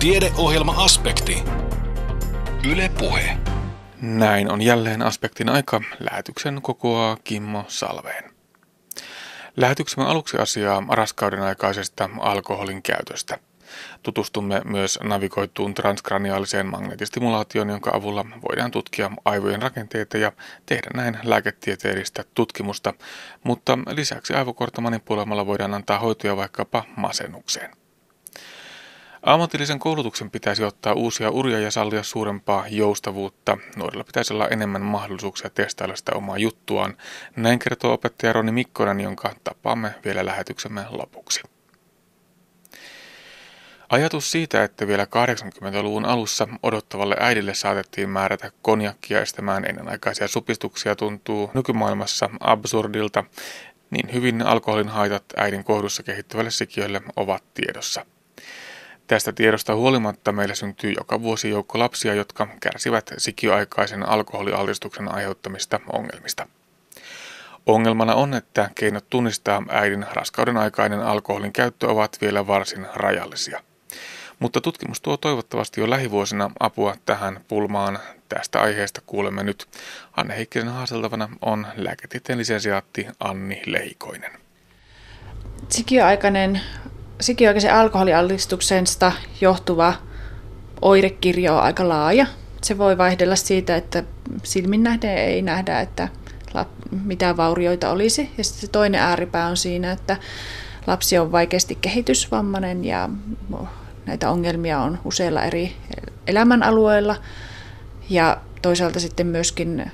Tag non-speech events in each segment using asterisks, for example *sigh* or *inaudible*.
Tiedeohjelma-aspekti. Yle Puhe. Näin on jälleen aspektin aika. Lähetyksen kokoaa Kimmo Salveen. Lähetyksemme aluksi asiaa raskauden aikaisesta alkoholin käytöstä. Tutustumme myös navigoituun transkraniaaliseen magneettistimulaatioon, jonka avulla voidaan tutkia aivojen rakenteita ja tehdä näin lääketieteellistä tutkimusta, mutta lisäksi manipuloimalla voidaan antaa hoitoja vaikkapa masennukseen. Ammatillisen koulutuksen pitäisi ottaa uusia uria ja sallia suurempaa joustavuutta. Nuorilla pitäisi olla enemmän mahdollisuuksia testailla sitä omaa juttuaan. Näin kertoo opettaja Roni Mikkonen, jonka tapaamme vielä lähetyksemme lopuksi. Ajatus siitä, että vielä 80-luvun alussa odottavalle äidille saatettiin määrätä konjakkia estämään ennenaikaisia supistuksia tuntuu nykymaailmassa absurdilta, niin hyvin alkoholin haitat äidin kohdussa kehittyvälle sikiölle ovat tiedossa. Tästä tiedosta huolimatta meillä syntyy joka vuosi joukko lapsia, jotka kärsivät sikioaikaisen alkoholialtistuksen aiheuttamista ongelmista. Ongelmana on, että keinot tunnistaa äidin raskauden aikainen alkoholin käyttö ovat vielä varsin rajallisia. Mutta tutkimus tuo toivottavasti jo lähivuosina apua tähän pulmaan. Tästä aiheesta kuulemme nyt. Anne Heikkisen haasteltavana on lääketieteen lisensiaatti Anni Leikoinen. Sikioaikainen sikioikeisen alkoholiallistuksesta johtuva oirekirjo on aika laaja. Se voi vaihdella siitä, että silmin nähden ei nähdä, että mitään vaurioita olisi. Ja sitten se toinen ääripää on siinä, että lapsi on vaikeasti kehitysvammainen ja näitä ongelmia on useilla eri elämänalueilla. Ja toisaalta sitten myöskin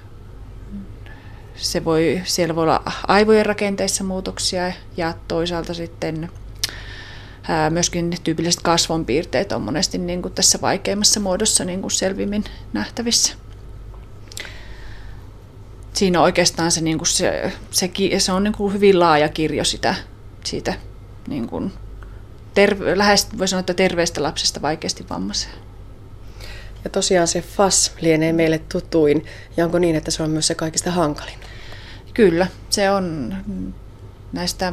se voi, siellä voi olla aivojen rakenteissa muutoksia ja toisaalta sitten myöskin tyypilliset kasvonpiirteet on monesti niin kuin tässä vaikeimmassa muodossa niin kuin selvimmin nähtävissä. Siinä on oikeastaan se, niin kuin se, se, se on niin kuin hyvin laaja kirjo sitä, siitä niin kuin terve, lähes voi sanoa, että terveestä lapsesta vaikeasti vammaiseen. Ja tosiaan se FAS lienee meille tutuin, ja onko niin, että se on myös se kaikista hankalin? Kyllä, se on näistä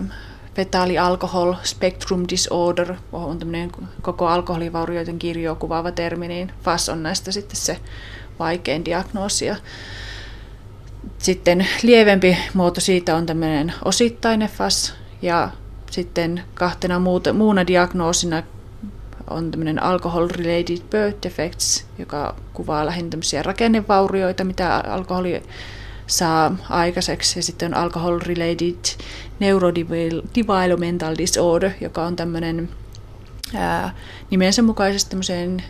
Fetaali alcohol spectrum disorder on tämmöinen koko alkoholivaurioiden kirjoa kuvaava termi, niin FAS on näistä sitten se vaikein diagnoosi. Sitten lievempi muoto siitä on tämmöinen osittainen FAS ja sitten kahtena muuta, muuna diagnoosina on tämmöinen alcohol-related birth defects, joka kuvaa lähinnä tämmöisiä rakennevaurioita, mitä alkoholi saa aikaiseksi. Ja sitten on alcohol-related neurodevelopmental disorder, joka on tämmöinen ää, nimensä mukaisesti tämmöiseen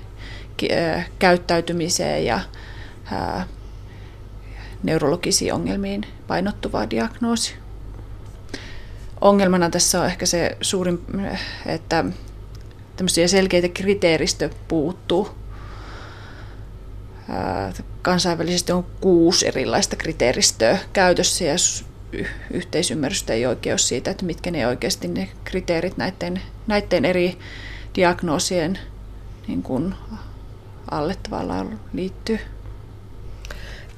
ää, käyttäytymiseen ja ää, neurologisiin ongelmiin painottuva diagnoosi. Ongelmana tässä on ehkä se suurin, että tämmöisiä selkeitä kriteeristö puuttuu kansainvälisesti on kuusi erilaista kriteeristöä käytössä ja yhteisymmärrystä ei ole siitä, että mitkä ne oikeasti ne kriteerit näiden, näiden eri diagnoosien niin kuin alle tavallaan liittyy.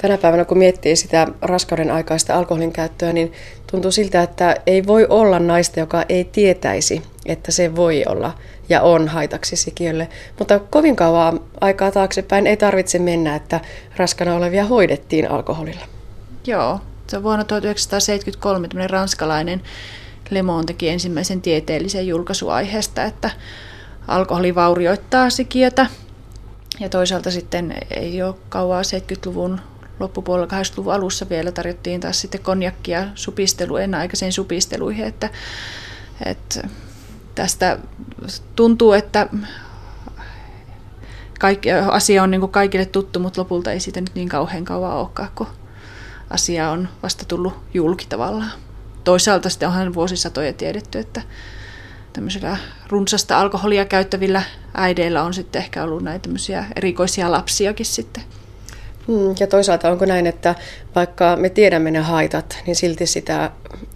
Tänä päivänä kun miettii sitä raskauden aikaista alkoholin käyttöä, niin tuntuu siltä, että ei voi olla naista, joka ei tietäisi, että se voi olla ja on haitaksi sikiölle. Mutta kovin kauan aikaa taaksepäin ei tarvitse mennä, että raskana olevia hoidettiin alkoholilla. Joo, se on vuonna 1973 ranskalainen Lemon teki ensimmäisen tieteellisen julkaisuaiheesta, että alkoholi vaurioittaa sikiötä. Ja toisaalta sitten ei ole kauaa 70-luvun loppupuolella 80-luvun alussa vielä tarjottiin taas sitten konjakkia supistelu, ennenaikaisiin supisteluihin, että, että tästä tuntuu, että kaikki, asia on niin kuin kaikille tuttu, mutta lopulta ei siitä nyt niin kauhean kauan olekaan, kun asia on vasta tullut julki tavallaan. Toisaalta sitten onhan vuosisatoja tiedetty, että tämmöisillä runsasta alkoholia käyttävillä äideillä on sitten ehkä ollut näitä erikoisia lapsiakin sitten. Hmm, ja toisaalta onko näin, että vaikka me tiedämme ne haitat, niin silti sitä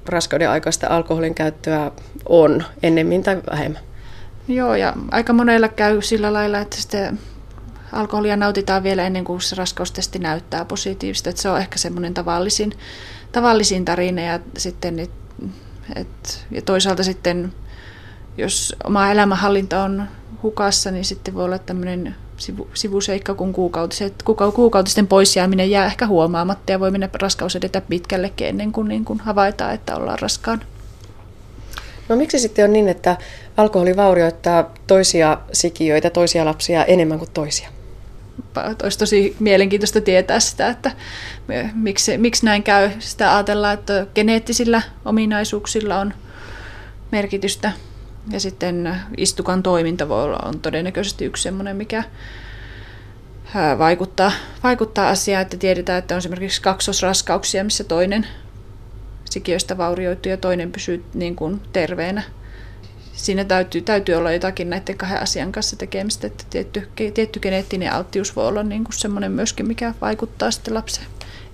raskauden aikaista alkoholin käyttöä on ennemmin tai vähemmän? Joo, ja aika monella käy sillä lailla, että sitten alkoholia nautitaan vielä ennen kuin se raskaustesti näyttää positiivista. Että se on ehkä semmoinen tavallisin, tavallisin tarina ja, sitten, et, et, ja toisaalta sitten, jos oma elämänhallinta on hukassa, niin sitten voi olla tämmöinen sivu, sivuseikka, kun kuukautiset, kuukautisten poisjääminen jää ehkä huomaamatta ja voi mennä raskaus edetä pitkällekin ennen kuin, niin kuin havaitaan, että ollaan raskaan. No miksi sitten on niin, että alkoholi vaurioittaa toisia sikiöitä, toisia lapsia enemmän kuin toisia? Olisi tosi mielenkiintoista tietää sitä, että miksi, miksi näin käy. Sitä ajatellaan, että geneettisillä ominaisuuksilla on merkitystä. Ja sitten istukan toiminta voi olla on todennäköisesti yksi sellainen, mikä vaikuttaa, vaikuttaa asiaan, että tiedetään, että on esimerkiksi kaksosraskauksia, missä toinen sikiöistä vaurioituu ja toinen pysyy niin kuin terveenä. Siinä täytyy, täytyy olla jotakin näiden kahden asian kanssa tekemistä, että tietty, tietty geneettinen alttius voi olla niin kuin semmoinen myöskin, mikä vaikuttaa sitten lapseen.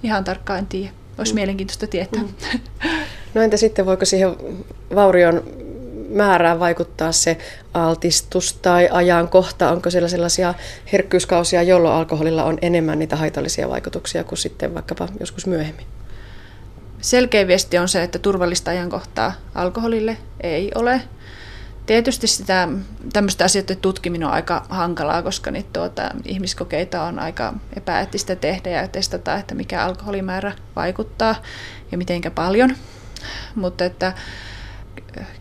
Ihan tarkkaan en tiedä. Olisi mm. mielenkiintoista tietää. Mm. No entä sitten, voiko siihen vaurion määrään vaikuttaa se altistus tai ajankohta? Onko siellä sellaisia herkkyyskausia, jolloin alkoholilla on enemmän niitä haitallisia vaikutuksia kuin sitten vaikkapa joskus myöhemmin? Selkeä viesti on se, että turvallista ajankohtaa alkoholille ei ole. Tietysti sitä, tämmöistä asioiden tutkiminen on aika hankalaa, koska niitä tuota, ihmiskokeita on aika epäeettistä tehdä ja testata, että mikä alkoholimäärä vaikuttaa ja mitenkä paljon. Mutta että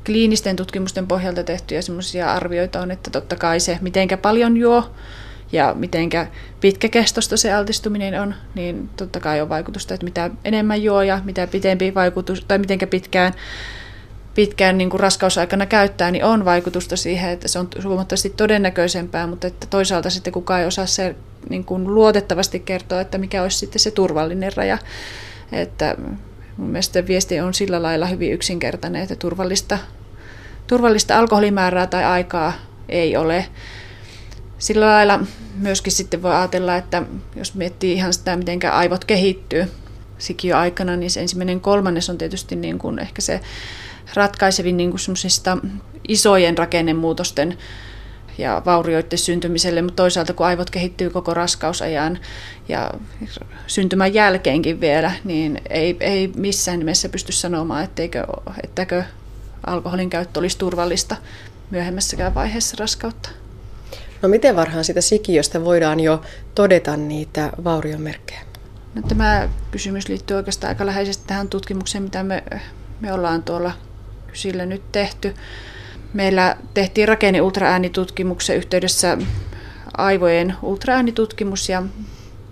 kliinisten tutkimusten pohjalta tehtyjä semmoisia arvioita on, että totta kai se, mitenkä paljon juo ja mitenkä pitkäkestoista se altistuminen on, niin totta kai on vaikutusta, että mitä enemmän juo ja mitä pitempi vaikutus, tai mitenkä pitkään, pitkään niin kuin raskausaikana käyttää, niin on vaikutusta siihen, että se on huomattavasti todennäköisempää, mutta että toisaalta sitten kukaan ei osaa se niin kuin luotettavasti kertoa, että mikä olisi sitten se turvallinen raja. Että Mun mielestä viesti on sillä lailla hyvin yksinkertainen, että turvallista, turvallista alkoholimäärää tai aikaa ei ole. Sillä lailla myöskin sitten voi ajatella, että jos miettii ihan sitä, miten aivot kehittyy sikiöaikana, niin se ensimmäinen kolmannes on tietysti niin kuin ehkä se ratkaisevin niin kuin isojen rakennemuutosten ja vaurioiden syntymiselle, mutta toisaalta kun aivot kehittyy koko raskausajan ja syntymän jälkeenkin vielä, niin ei, ei missään nimessä pysty sanomaan, etteikö, ettäkö alkoholin käyttö olisi turvallista myöhemmässäkään vaiheessa raskautta. No miten varhaan sitä sikiöstä voidaan jo todeta niitä vauriomerkkejä? No, tämä kysymys liittyy oikeastaan aika läheisesti tähän tutkimukseen, mitä me, me ollaan tuolla sillä nyt tehty. Meillä tehtiin rakenne ultraäänitutkimuksen yhteydessä aivojen ultraäänitutkimus ja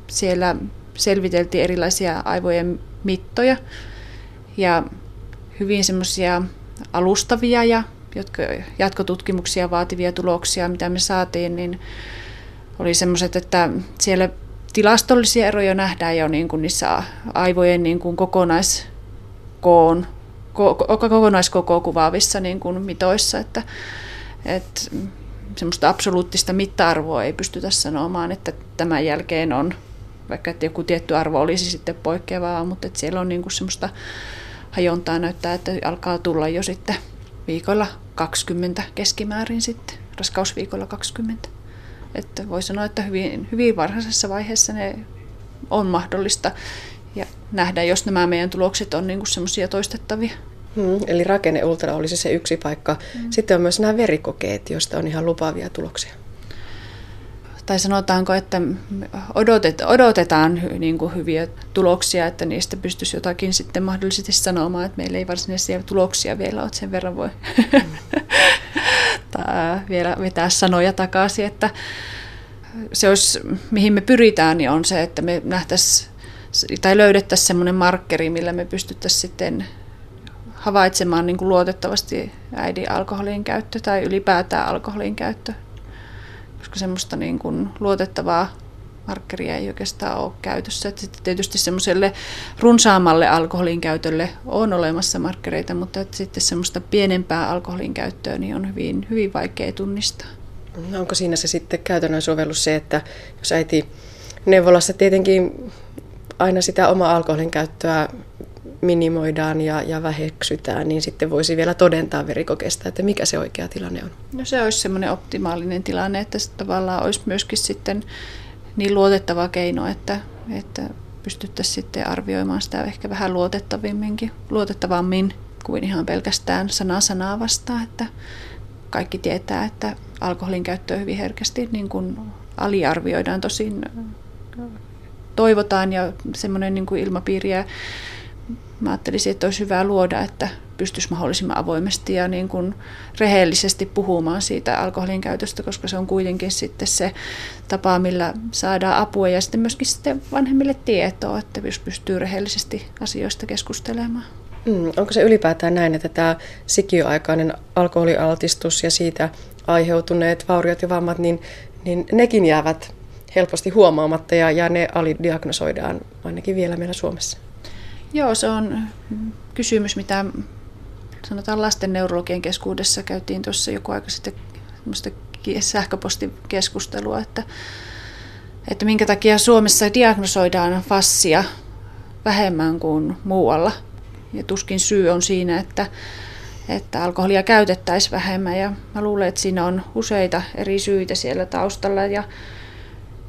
siellä selviteltiin erilaisia aivojen mittoja ja hyvin semmoisia alustavia ja jotka, jatkotutkimuksia vaativia tuloksia, mitä me saatiin, niin oli semmoiset, että siellä tilastollisia eroja nähdään jo niin kuin niissä aivojen niin kuin kokonaiskoon kokonaiskoko kuvaavissa niin kuin mitoissa, että, että semmoista absoluuttista mitta-arvoa ei pystytä sanomaan, että tämän jälkeen on, vaikka että joku tietty arvo olisi sitten poikkeavaa, mutta että siellä on niin kuin semmoista hajontaa näyttää, että alkaa tulla jo sitten viikolla 20 keskimäärin sitten, raskausviikolla 20. Että voi sanoa, että hyvin, hyvin varhaisessa vaiheessa ne on mahdollista ja nähdä, jos nämä meidän tulokset on niin semmoisia toistettavia. Hmm, eli rakenne ultra olisi se yksi paikka. Hmm. Sitten on myös nämä verikokeet, joista on ihan lupaavia tuloksia. Tai sanotaanko, että odotet, odotetaan niin kuin hyviä tuloksia, että niistä pystyisi jotakin sitten mahdollisesti sanomaan, että meillä ei varsinaisia tuloksia vielä ole, sen verran voi *laughs* hmm. vielä vetää sanoja takaisin, että se olisi, mihin me pyritään, niin on se, että me nähtäisiin tai löydettäisiin semmoinen markkeri, millä me pystyttäisiin sitten havaitsemaan niin kuin luotettavasti äidin alkoholin käyttö tai ylipäätään alkoholin käyttö, koska semmoista niin kuin luotettavaa markkeria ei oikeastaan ole käytössä. Että sitten tietysti semmoiselle runsaammalle alkoholin käytölle on olemassa markkereita, mutta että sitten semmoista pienempää alkoholin käyttöä niin on hyvin, hyvin vaikea tunnistaa. No onko siinä se sitten käytännön sovellus se, että jos äiti neuvolassa tietenkin aina sitä omaa alkoholin käyttöä minimoidaan ja, ja väheksytään, niin sitten voisi vielä todentaa verikokeesta, että mikä se oikea tilanne on. No se olisi semmoinen optimaalinen tilanne, että se tavallaan olisi myöskin sitten niin luotettava keino, että, että pystyttäisiin sitten arvioimaan sitä ehkä vähän luotettavimminkin, luotettavammin kuin ihan pelkästään sana sanaa vastaan, että kaikki tietää, että alkoholin käyttöä hyvin herkästi niin kuin aliarvioidaan. Tosin toivotaan ja semmoinen niin kuin ja mä ajattelisin, että olisi hyvä luoda, että pystyisi mahdollisimman avoimesti ja niin kuin rehellisesti puhumaan siitä alkoholin käytöstä, koska se on kuitenkin sitten se tapa, millä saadaan apua ja sitten myöskin sitten vanhemmille tietoa, että jos pystyy rehellisesti asioista keskustelemaan. Mm, onko se ylipäätään näin, että tämä sikiöaikainen alkoholialtistus ja siitä aiheutuneet vauriot ja vammat, niin, niin nekin jäävät helposti huomaamatta ja, ja ne alidiagnosoidaan ainakin vielä meillä Suomessa? Joo, se on kysymys, mitä sanotaan lasten neurologien keskuudessa käytiin tuossa joku aika sitten sähköpostikeskustelua, että, että minkä takia Suomessa diagnosoidaan fassia vähemmän kuin muualla. Ja tuskin syy on siinä, että, että alkoholia käytettäisiin vähemmän ja mä luulen, että siinä on useita eri syitä siellä taustalla ja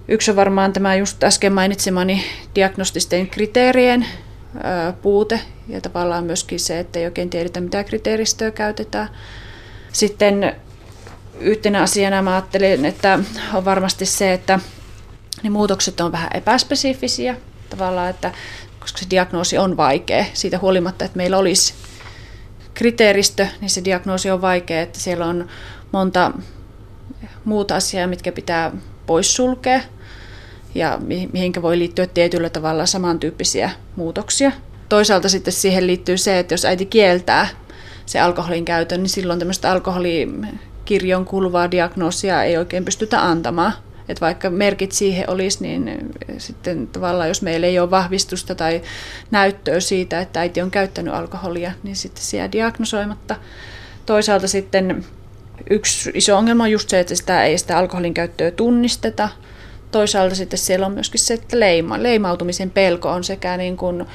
yksi on varmaan tämä just äsken mainitsemani diagnostisten kriteerien puute ja tavallaan myöskin se, että ei oikein tiedetä, mitä kriteeristöä käytetään. Sitten yhtenä asiana mä ajattelin, että on varmasti se, että ne muutokset on vähän epäspesifisiä tavallaan, että koska se diagnoosi on vaikea, siitä huolimatta, että meillä olisi kriteeristö, niin se diagnoosi on vaikea, että siellä on monta muuta asiaa, mitkä pitää poissulkea ja mihinkä voi liittyä tietyllä tavalla samantyyppisiä muutoksia. Toisaalta sitten siihen liittyy se, että jos äiti kieltää se alkoholin käytön, niin silloin tämmöistä alkoholikirjon kuuluvaa diagnoosia ei oikein pystytä antamaan. Et vaikka merkit siihen olisi, niin sitten tavallaan jos meillä ei ole vahvistusta tai näyttöä siitä, että äiti on käyttänyt alkoholia, niin sitten se jää diagnosoimatta. Toisaalta sitten yksi iso ongelma on just se, että sitä ei sitä alkoholin käyttöä tunnisteta – toisaalta sitten siellä on myöskin se, että leima, leimautumisen pelko on sekä niin kuin,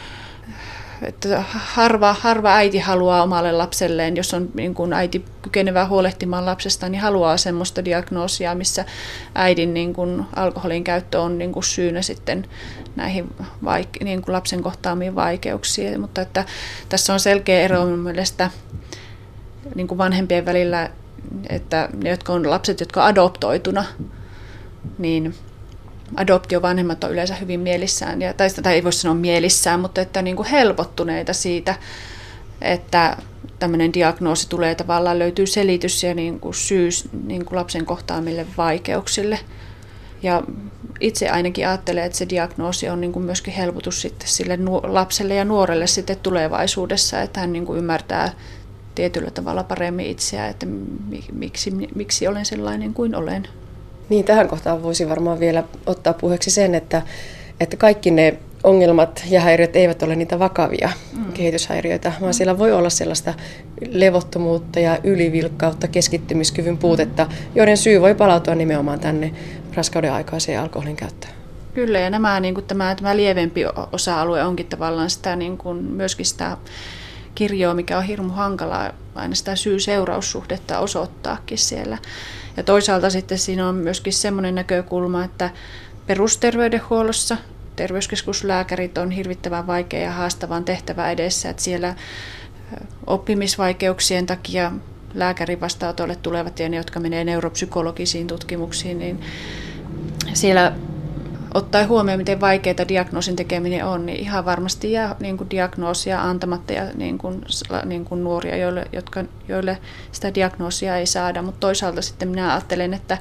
että harva, harva äiti haluaa omalle lapselleen, jos on niin kuin äiti kykenevä huolehtimaan lapsesta, niin haluaa semmoista diagnoosia, missä äidin niin kuin alkoholin käyttö on niin kuin syynä sitten näihin vaike- niin kuin lapsen kohtaamiin vaikeuksiin. Mutta että tässä on selkeä ero mielestä niin kuin vanhempien välillä, että ne, jotka on lapset, jotka on adoptoituna, niin adoptiovanhemmat on yleensä hyvin mielissään, ja, tai, tai ei voi sanoa mielissään, mutta että niin kuin helpottuneita siitä, että tämmöinen diagnoosi tulee tavallaan, löytyy selitys ja niin kuin syy niin kuin lapsen kohtaamille vaikeuksille. Ja itse ainakin ajattelen, että se diagnoosi on niin kuin myöskin helpotus sitten sille lapselle ja nuorelle sitten tulevaisuudessa, että hän niin kuin ymmärtää tietyllä tavalla paremmin itseään, että miksi, miksi olen sellainen kuin olen. Niin, tähän kohtaan voisi varmaan vielä ottaa puheeksi sen, että, että kaikki ne ongelmat ja häiriöt eivät ole niitä vakavia mm. kehityshäiriöitä, vaan mm. siellä voi olla sellaista levottomuutta ja ylivilkkautta, keskittymiskyvyn puutetta, joiden syy voi palautua nimenomaan tänne raskauden aikaiseen alkoholin käyttöön. Kyllä, ja nämä, niin kuin tämä, tämä lievempi osa-alue onkin tavallaan sitä, niin kuin myöskin sitä kirjoa, mikä on hirmu hankalaa aina sitä syy-seuraussuhdetta osoittaakin siellä. Ja toisaalta sitten siinä on myöskin semmoinen näkökulma, että perusterveydenhuollossa terveyskeskuslääkärit on hirvittävän vaikea ja haastavan tehtävä edessä, että siellä oppimisvaikeuksien takia lääkärin vastaanotolle tulevat ja ne, jotka menee neuropsykologisiin tutkimuksiin, niin siellä ottaen huomioon, miten vaikeaa diagnoosin tekeminen on, niin ihan varmasti jää niin kuin diagnoosia antamatta ja niin kuin, niin kuin nuoria, joille, jotka, joille sitä diagnoosia ei saada. Mutta toisaalta sitten minä ajattelen, että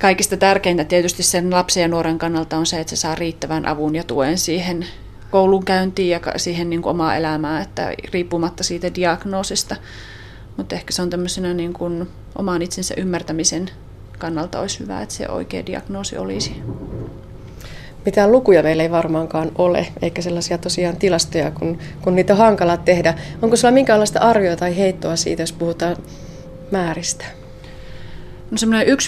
kaikista tärkeintä tietysti sen lapsen ja nuoren kannalta on se, että se saa riittävän avun ja tuen siihen koulunkäyntiin ja siihen niin kuin omaa elämää, että riippumatta siitä diagnoosista. Mutta ehkä se on tämmöisenä niin kuin oman itsensä ymmärtämisen kannalta olisi hyvä, että se oikea diagnoosi olisi. Mitään lukuja meillä ei varmaankaan ole, eikä sellaisia tosiaan tilastoja, kun, kun niitä on hankala tehdä. Onko sulla minkäänlaista arvioa tai heittoa siitä, jos puhutaan määristä? No semmoinen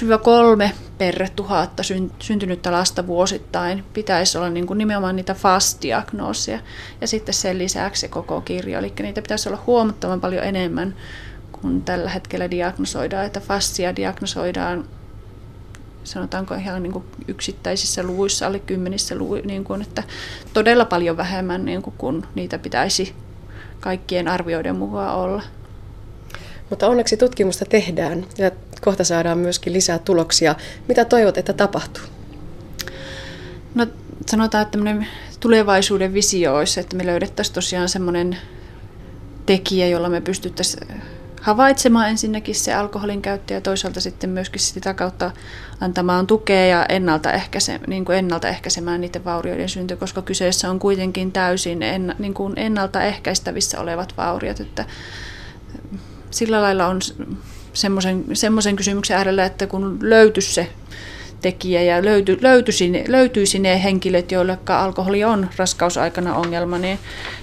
1-3 per tuhatta syntynyttä lasta vuosittain pitäisi olla niin kuin nimenomaan niitä FAST-diagnoosia ja sitten sen lisäksi se koko kirjo. Eli niitä pitäisi olla huomattavan paljon enemmän kuin tällä hetkellä diagnosoidaan, että FASTia diagnosoidaan sanotaanko ihan niin kuin yksittäisissä luvuissa, alle kymmenissä luvuissa, niin kuin, että todella paljon vähemmän niin kuin, kun niitä pitäisi kaikkien arvioiden mukaan olla. Mutta onneksi tutkimusta tehdään ja kohta saadaan myöskin lisää tuloksia. Mitä toivot, että tapahtuu? No sanotaan, että tulevaisuuden visio olisi, että me löydettäisiin tosiaan semmoinen tekijä, jolla me pystyttäisiin havaitsemaan ensinnäkin se alkoholin käyttö ja toisaalta sitten myöskin sitä kautta antamaan tukea ja ennaltaehkäise, niin kuin ennaltaehkäisemään niiden vaurioiden synty, koska kyseessä on kuitenkin täysin en, niin kuin ennaltaehkäistävissä olevat vauriot. Että sillä lailla on semmoisen, semmoisen kysymyksen äärellä, että kun löytyisi se tekijä ja löyty, löytyisi, löytyisi ne henkilöt, joille alkoholi on raskausaikana ongelma, niin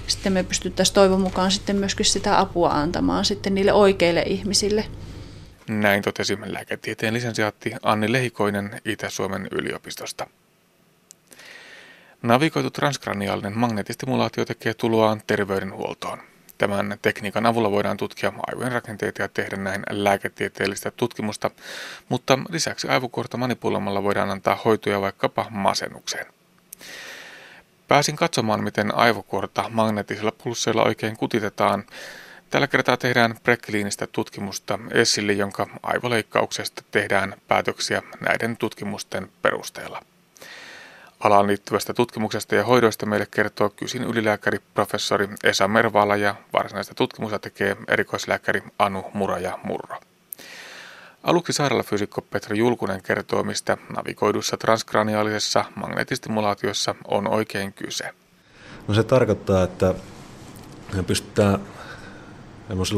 sitten me pystyttäisiin toivon mukaan sitten myöskin sitä apua antamaan sitten niille oikeille ihmisille. Näin totesi lääketieteen lisensiaatti Anni Lehikoinen Itä-Suomen yliopistosta. Navigoitu transkraniaalinen magneettistimulaatio tekee tuloaan terveydenhuoltoon. Tämän tekniikan avulla voidaan tutkia aivojen rakenteita ja tehdä näin lääketieteellistä tutkimusta, mutta lisäksi aivokuorta manipuloimalla voidaan antaa hoitoja vaikkapa masennukseen. Pääsin katsomaan, miten aivokuorta magneettisilla pulsseilla oikein kutitetaan. Tällä kertaa tehdään prekliinistä tutkimusta Essille, jonka aivoleikkauksesta tehdään päätöksiä näiden tutkimusten perusteella. Alaan liittyvästä tutkimuksesta ja hoidoista meille kertoo kysin ylilääkäri professori Esa Mervala ja varsinaista tutkimusta tekee erikoislääkäri Anu Muraja Murro. Aluksi sairaalafyysikko Petri Julkunen kertoo, mistä navigoidussa transkraniaalisessa magneettistimulaatiossa on oikein kyse. No se tarkoittaa, että me pystytään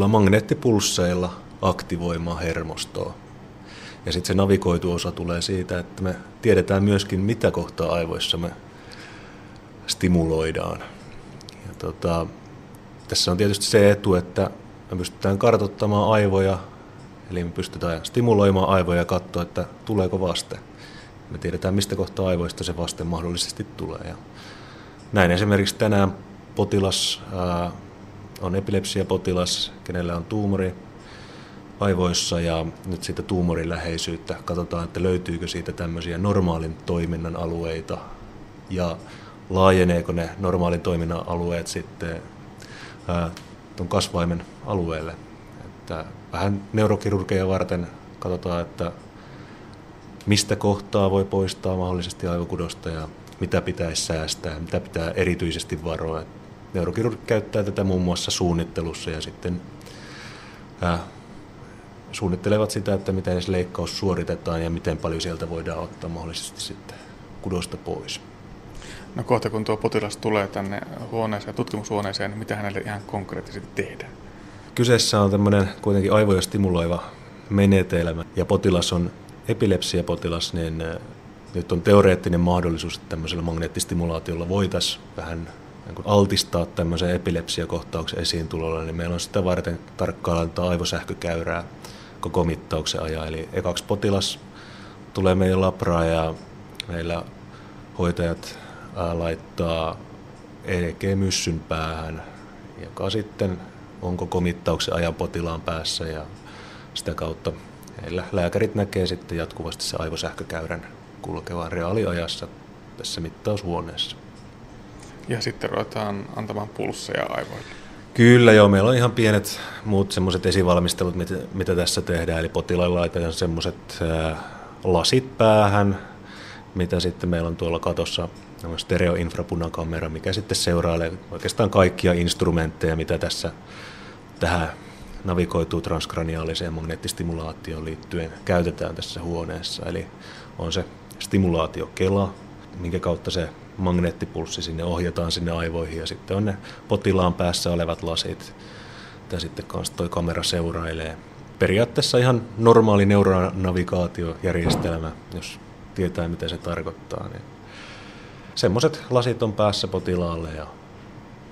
magneettipulsseilla aktivoimaan hermostoa. Ja sitten se navigoitu osa tulee siitä, että me tiedetään myöskin, mitä kohtaa aivoissa me stimuloidaan. Ja tota, tässä on tietysti se etu, että me pystytään kartoittamaan aivoja, eli me pystytään stimuloimaan aivoja ja katsoa, että tuleeko vaste. Me tiedetään, mistä kohtaa aivoista se vaste mahdollisesti tulee. Ja näin esimerkiksi tänään potilas ää, on epilepsiapotilas, kenellä on tuumori, aivoissa ja nyt siitä tuumorin läheisyyttä. Katsotaan, että löytyykö siitä tämmöisiä normaalin toiminnan alueita ja laajeneeko ne normaalin toiminnan alueet sitten tuon kasvaimen alueelle. Että vähän neurokirurgia varten katsotaan, että mistä kohtaa voi poistaa mahdollisesti aivokudosta ja mitä pitäisi säästää, mitä pitää erityisesti varoa. Neurokirurgi käyttää tätä muun muassa suunnittelussa ja sitten suunnittelevat sitä, että miten edes leikkaus suoritetaan ja miten paljon sieltä voidaan ottaa mahdollisesti sitten kudosta pois. No kohta kun tuo potilas tulee tänne huoneeseen, tutkimushuoneeseen, niin mitä hänelle ihan konkreettisesti tehdään? Kyseessä on tämmöinen kuitenkin aivoja stimuloiva menetelmä ja potilas on epilepsiapotilas, niin äh, nyt on teoreettinen mahdollisuus, että tämmöisellä magneettistimulaatiolla voitaisiin vähän niin altistaa tämmöisen epilepsiakohtauksen esiin tulolla, niin meillä on sitä varten tarkkailla aivosähkökäyrää koko mittauksen ajan. Eli ekaksi potilas tulee meidän labraan ja meillä hoitajat laittaa EEG-myssyn päähän, joka sitten on koko mittauksen ajan potilaan päässä ja sitä kautta heillä lääkärit näkee sitten jatkuvasti se aivosähkökäyrän kulkevan reaaliajassa tässä mittaushuoneessa. Ja sitten ruvetaan antamaan pulsseja aivoille. Kyllä joo, meillä on ihan pienet muut semmoiset esivalmistelut, mitä, mitä tässä tehdään. Eli potilailla laitetaan semmoiset lasit päähän, mitä sitten meillä on tuolla katossa stereoinfrapunakamera, mikä sitten seurailee oikeastaan kaikkia instrumentteja, mitä tässä tähän navigoituu transkraniaaliseen magneettistimulaatioon liittyen käytetään tässä huoneessa. Eli on se stimulaatiokela, minkä kautta se magneettipulssi sinne ohjataan sinne aivoihin ja sitten on ne potilaan päässä olevat lasit, mitä sitten kanssa toi kamera seurailee. Periaatteessa ihan normaali neuronavigaatiojärjestelmä, jos tietää mitä se tarkoittaa. Niin semmoiset lasit on päässä potilaalle ja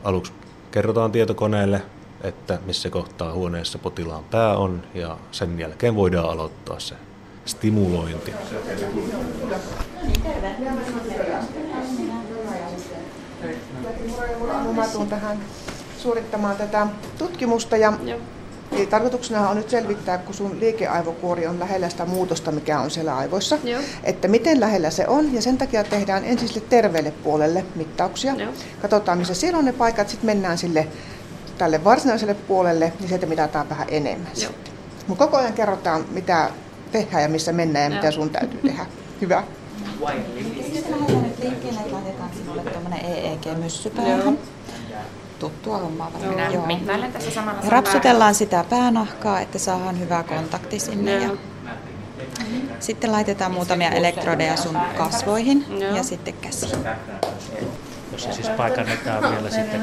aluksi kerrotaan tietokoneelle, että missä kohtaa huoneessa potilaan pää on ja sen jälkeen voidaan aloittaa se stimulointi. Mä tuun tähän suorittamaan tätä tutkimusta ja Eli tarkoituksena on nyt selvittää, kun sun liikeaivokuori on lähellä sitä muutosta, mikä on siellä aivoissa, Joo. että miten lähellä se on. Ja sen takia tehdään ensin sille terveelle puolelle mittauksia. Joo. Katsotaan, missä siellä on ne paikat, sitten mennään sille tälle varsinaiselle puolelle, niin sieltä mitataan vähän enemmän Joo. Mutta koko ajan kerrotaan, mitä tehdään ja missä mennään ja mitä sun täytyy tehdä. Hyvä. Sitten päähän. Tuttua hommaa varmaan. Minä Joo. mittailen tässä samalla. Ja rapsutellaan sitä päänahkaa, että saadaan hyvä kontakti sinne. Ja sitten laitetaan muutamia elektrodeja sun kasvoihin ja sitten käsiin. jossa siis paikannetaan vielä sitten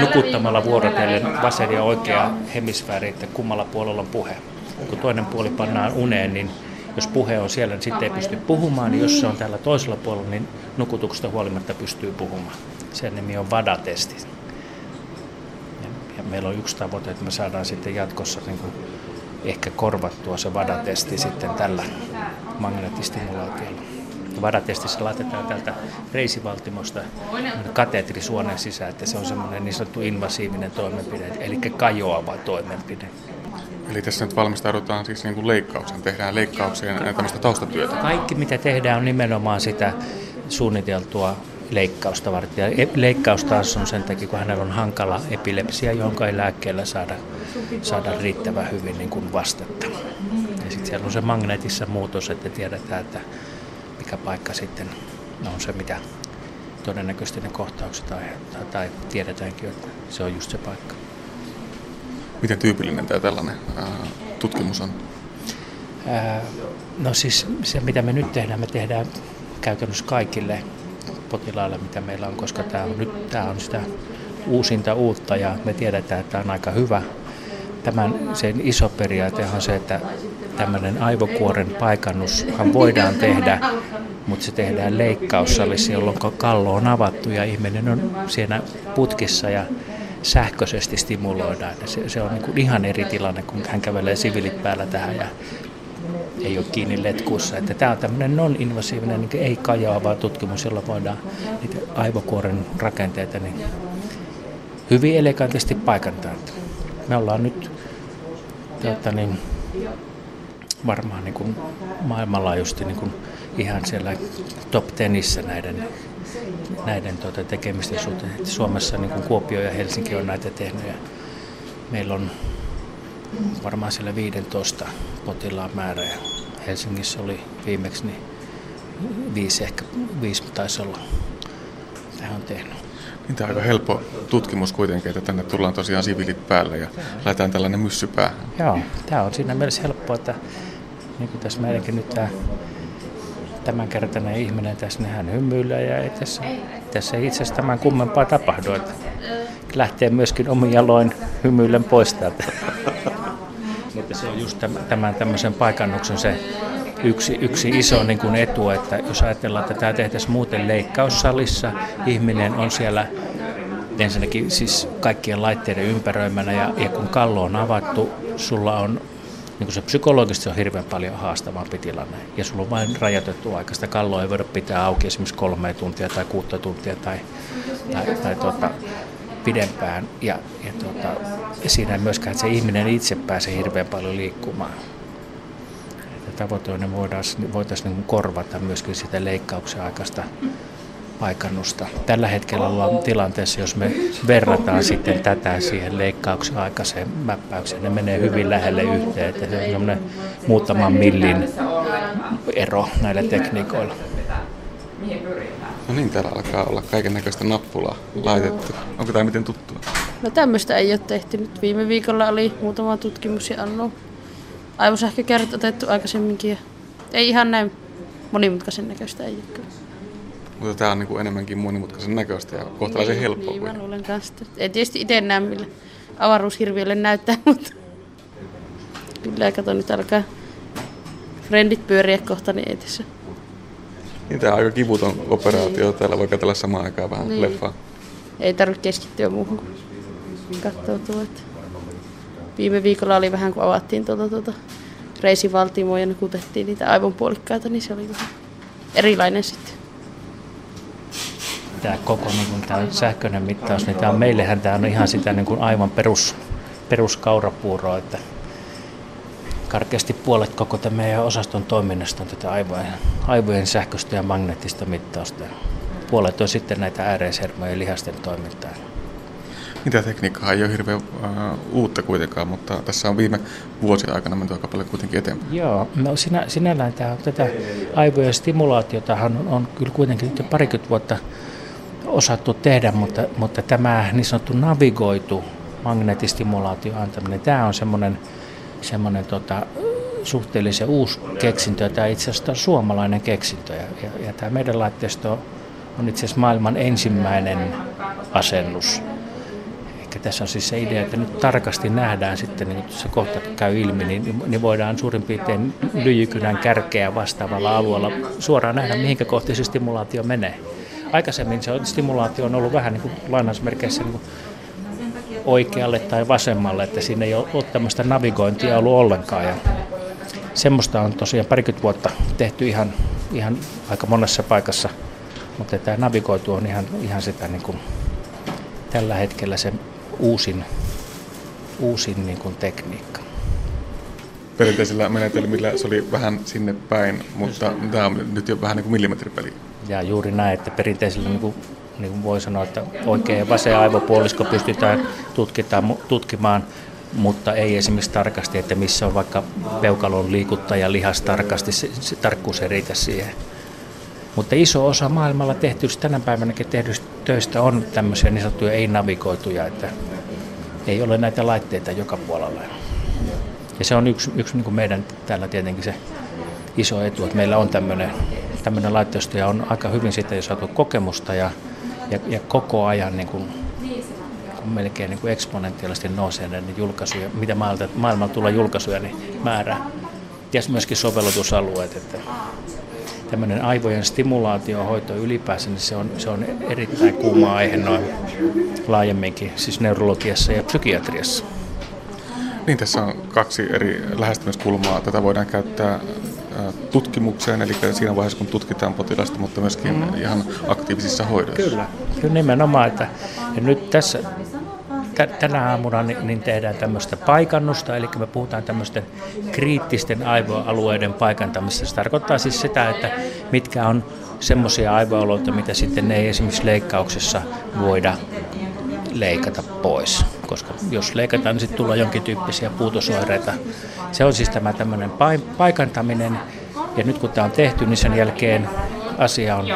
nukuttamalla vuorotellen vasen ja oikea hemisfääri, että kummalla puolella on puhe. Kun toinen puoli pannaan uneen, niin jos puhe on siellä, niin sitten ei pysty puhumaan, niin jos se on täällä toisella puolella, niin nukutuksesta huolimatta pystyy puhumaan. Sen nimi on VADA-testi. Ja, ja meillä on yksi tavoite, että me saadaan sitten jatkossa niin kuin ehkä korvattua se VADA-testi sitten tällä magneettistimulaatiolla. Vadatestissä laitetaan täältä reisivaltimosta kateetri suonen sisään, että se on semmoinen niin sanottu invasiivinen toimenpide, eli kajoava toimenpide. Eli tässä nyt valmistaudutaan siis niin kuin leikkaukseen, tehdään leikkaukseen tämmöistä taustatyötä. Kaikki mitä tehdään on nimenomaan sitä suunniteltua leikkausta varten. Ja e- leikkaus taas on sen takia, kun hänellä on hankala epilepsia, jonka ei lääkkeellä saada, saada riittävän hyvin niin kuin vastetta. Ja sitten siellä on se magneetissa muutos, että tiedetään, että mikä paikka sitten on se, mitä todennäköisesti ne kohtaukset aiheuttaa. Tai tiedetäänkin, että se on just se paikka. Miten tyypillinen tämä tällainen tutkimus on? No siis se, mitä me nyt tehdään, me tehdään käytännössä kaikille potilaille, mitä meillä on, koska tämä on, nyt tämä on sitä uusinta uutta ja me tiedetään, että tämä on aika hyvä. Tämän, sen iso periaate on se, että tämmöinen aivokuoren paikannushan voidaan tehdä, mutta se tehdään leikkaussalissa, jolloin kallo on avattu ja ihminen on siinä putkissa ja sähköisesti stimuloidaan. Se, se on niin kuin ihan eri tilanne, kun hän kävelee sivilit päällä tähän ja ei ole kiinni letkussa. Että tämä on tämmöinen non-invasiivinen, niin ei kajaava tutkimus, jolla voidaan niitä aivokuoren rakenteita niin hyvin elegantisti paikantaa. Me ollaan nyt tuota, niin, varmaan niin kuin maailmanlaajuisesti niin kuin ihan siellä top tenissä näiden, näiden tuota, tekemisten suhteen. Että Suomessa niin kuin Kuopio ja Helsinki on näitä tehnyt ja meillä on varmaan siellä 15 potilaan määrä ja Helsingissä oli viimeksi niin viisi, ehkä viisi taisi olla. Tähän on tehnyt. Niin tämä on aika helppo tutkimus kuitenkin, että tänne tullaan tosiaan siviilit päälle ja laitetaan tällainen myssy päähän. Joo, tämä on siinä mielessä helppoa, että niin kuin tässä meidänkin nyt tämä tämänkertainen ihminen tässä, niin hän hymyilee ja ei tässä, tässä itse asiassa tämän kummempaa tapahdu. Että lähtee myöskin omin jaloin hymyillen pois täältä. Mutta se on just tämän tämmöisen paikannuksen se yksi, yksi iso niin kuin etu, että jos ajatellaan, että tämä tehtäisiin muuten leikkaussalissa, ihminen on siellä ensinnäkin siis kaikkien laitteiden ympäröimänä ja, ja kun kallo on avattu, sulla on niin se psykologisesti on hirveän paljon haastavampi tilanne. Ja sulla on vain rajoitettu aika. Sitä kalloa ei voida pitää auki esimerkiksi kolme tuntia tai kuutta tuntia tai, tai, tai tuota, pidempään. Ja, ja tuota, siinä myöskään, että se ihminen itse pääsee hirveän paljon liikkumaan. Että voitaisiin, voitaisiin niin korvata myöskin sitä leikkauksen aikaista paikannusta. Tällä hetkellä ollaan tilanteessa, jos me verrataan sitten tätä siihen leikkauksen aikaiseen mäppäykseen, ne menee hyvin lähelle yhteen, että se on semmoinen muutaman millin ero näillä tekniikoilla. No niin, täällä alkaa olla kaiken näköistä nappulaa laitettu. Onko tämä miten tuttua? No tämmöistä ei ole tehty. Nyt viime viikolla oli muutama tutkimus ja anno aivosähkökärryt otettu aikaisemminkin. Ja ei ihan näin monimutkaisen näköistä ei ole kyllä. Mutta tämä on niin kuin enemmänkin monimutkaisen näköistä ja kohtalaisen helppoa. Niin, mä luulen kanssa. Ei tietysti itse näe, millä avaruushirviölle näyttää, *laughs* mutta kyllä kato nyt alkaa frendit pyöriä kohta, niin ei tässä. Niin tämä on aika kivuton operaatio. Täällä voi katsella samaan aikaan vähän Niin. leffaa. Ei tarvitse keskittyä muuhun kuin katsoutua. Että viime viikolla oli vähän, kun avattiin tuota, tuota reisivaltimoa ja nukutettiin niitä aivonpuolikkaita, niin se oli vähän erilainen sitten. Tämä koko niin kuin, tämä sähköinen mittaus, niin tämä on, meillähän tämä on ihan sitä niin kuin aivan perus, peruskaurapuuroa, että karkeasti puolet koko tämän meidän osaston toiminnasta on tätä aivojen, aivojen sähköistä ja magneettista mittausta. Puolet on sitten näitä ääreishermojen ja lihasten toimintaa. Mitä tekniikkaa ei ole hirveän uh, uutta kuitenkaan, mutta tässä on viime vuosien aikana menty aika paljon kuitenkin eteenpäin. Joo, no sinä, sinällään tämä, tätä aivojen stimulaatiota on, on kyllä kuitenkin parikymmentä vuotta osattu tehdä, mutta, mutta tämä niin sanottu navigoitu magneettistimulaatio antaminen, tämä on semmoinen, semmoinen tota, suhteellisen uusi keksintö, tämä itse asiassa suomalainen keksintö ja, ja, ja tämä meidän laitteisto on itse asiassa maailman ensimmäinen asennus. Eli tässä on siis se idea, että nyt tarkasti nähdään sitten, niin se kohta käy ilmi, niin, niin voidaan suurin piirtein lyijykynän kärkeä vastaavalla alueella suoraan nähdä, mihinkä kohti se stimulaatio menee. Aikaisemmin se stimulaatio on ollut vähän niin kuin lainausmerkeissä niin kuin oikealle tai vasemmalle, että siinä ei ole tämmöistä navigointia ollut ollenkaan. Ja semmoista on tosiaan parikymmentä vuotta tehty ihan, ihan aika monessa paikassa, mutta tämä navigoitu on ihan, ihan sitä niin kuin tällä hetkellä se uusin, uusin niin kuin tekniikka. Perinteisillä menetelmillä se oli vähän sinne päin, mutta tämä on nyt jo vähän niin kuin millimetripeli. Ja juuri näin, että perinteisillä niin kuin, niin kuin voi sanoa, että oikein ja vasen aivopuolisko pystytään tutkimaan, mutta ei esimerkiksi tarkasti, että missä on vaikka peukalon liikuttaja lihas tarkasti, se, se tarkkuus ei riitä siihen. Mutta iso osa maailmalla tehtyistä tänä päivänäkin tehdyistä töistä on tämmöisiä niin sanottuja ei-navigoituja, että ei ole näitä laitteita joka puolella. Ja se on yksi, yksi niin kuin meidän täällä tietenkin se iso etu, että meillä on tämmöinen, tämmöinen laitteisto ja on aika hyvin siitä jo saatu kokemusta ja, ja, ja koko ajan niin kuin, melkein niin kuin eksponentiaalisesti nousee näiden julkaisuja, mitä maailmalta, maailmalta tulee julkaisuja, niin määrä ja myöskin sovellutusalueet. Että tämmöinen aivojen stimulaatiohoito ylipäänsä, niin se on, se on erittäin kuuma aihe noin laajemminkin, siis neurologiassa ja psykiatriassa. Niin, tässä on kaksi eri lähestymiskulmaa. Tätä voidaan käyttää tutkimukseen, eli siinä vaiheessa kun tutkitaan potilasta, mutta myöskin mm. ihan aktiivisissa hoidoissa. Kyllä, kyllä nimenomaan. Että, ja nyt tässä tänä aamuna niin tehdään tämmöistä paikannusta, eli me puhutaan tämmöisten kriittisten aivoalueiden paikantamisesta. Se tarkoittaa siis sitä, että mitkä on semmoisia aivoalueita, mitä sitten ei esimerkiksi leikkauksessa voida leikata pois, koska jos leikataan, niin sitten tulee jonkin tyyppisiä puutosoireita. Se on siis tämä tämmöinen paikantaminen, ja nyt kun tämä on tehty, niin sen jälkeen asia on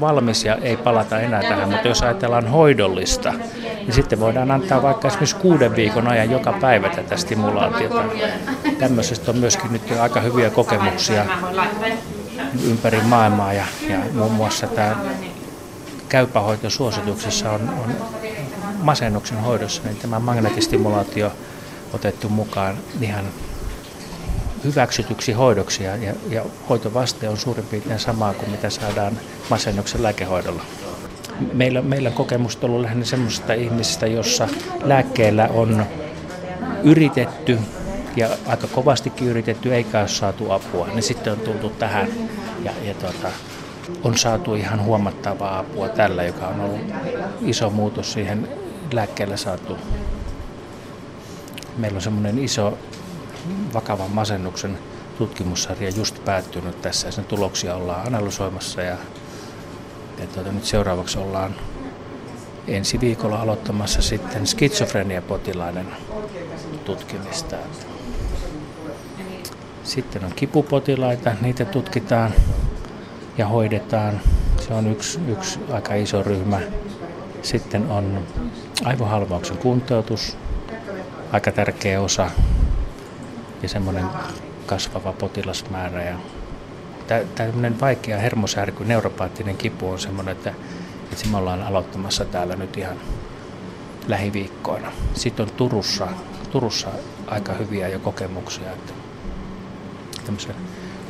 valmis ja ei palata enää tähän, mutta jos ajatellaan hoidollista, niin sitten voidaan antaa vaikka esimerkiksi kuuden viikon ajan joka päivä tätä stimulaatiota. Tämmöisestä on myöskin nyt aika hyviä kokemuksia ympäri maailmaa ja, ja muun muassa tämä käypähoitosuosituksissa on, on masennuksen hoidossa, niin tämä magneettistimulaatio otettu mukaan ihan hyväksytyksi hoidoksi ja, ja hoitovaste on suurin piirtein samaa kuin mitä saadaan masennuksen lääkehoidolla. Meillä, meillä on ollut lähinnä sellaisista ihmisistä, jossa lääkkeellä on yritetty ja aika kovastikin yritetty eikä ole saatu apua, niin sitten on tultu tähän ja, ja tuota, on saatu ihan huomattavaa apua tällä, joka on ollut iso muutos siihen lääkkeellä saatu. Meillä on semmoinen iso vakavan masennuksen tutkimussarja just päättynyt tässä ja sen tuloksia ollaan analysoimassa ja, ja tuota, nyt seuraavaksi ollaan ensi viikolla aloittamassa sitten skitsofreniapotilaiden tutkimista. Sitten on kipupotilaita, niitä tutkitaan ja hoidetaan. Se on yksi, yksi aika iso ryhmä. Sitten on aivohalvauksen kuntoutus, aika tärkeä osa ja semmoinen kasvava potilasmäärä. Ja tämmöinen vaikea hermosärky, neuropaattinen kipu on semmoinen, että, että me ollaan aloittamassa täällä nyt ihan lähiviikkoina. Sitten on Turussa, Turussa aika hyviä jo kokemuksia että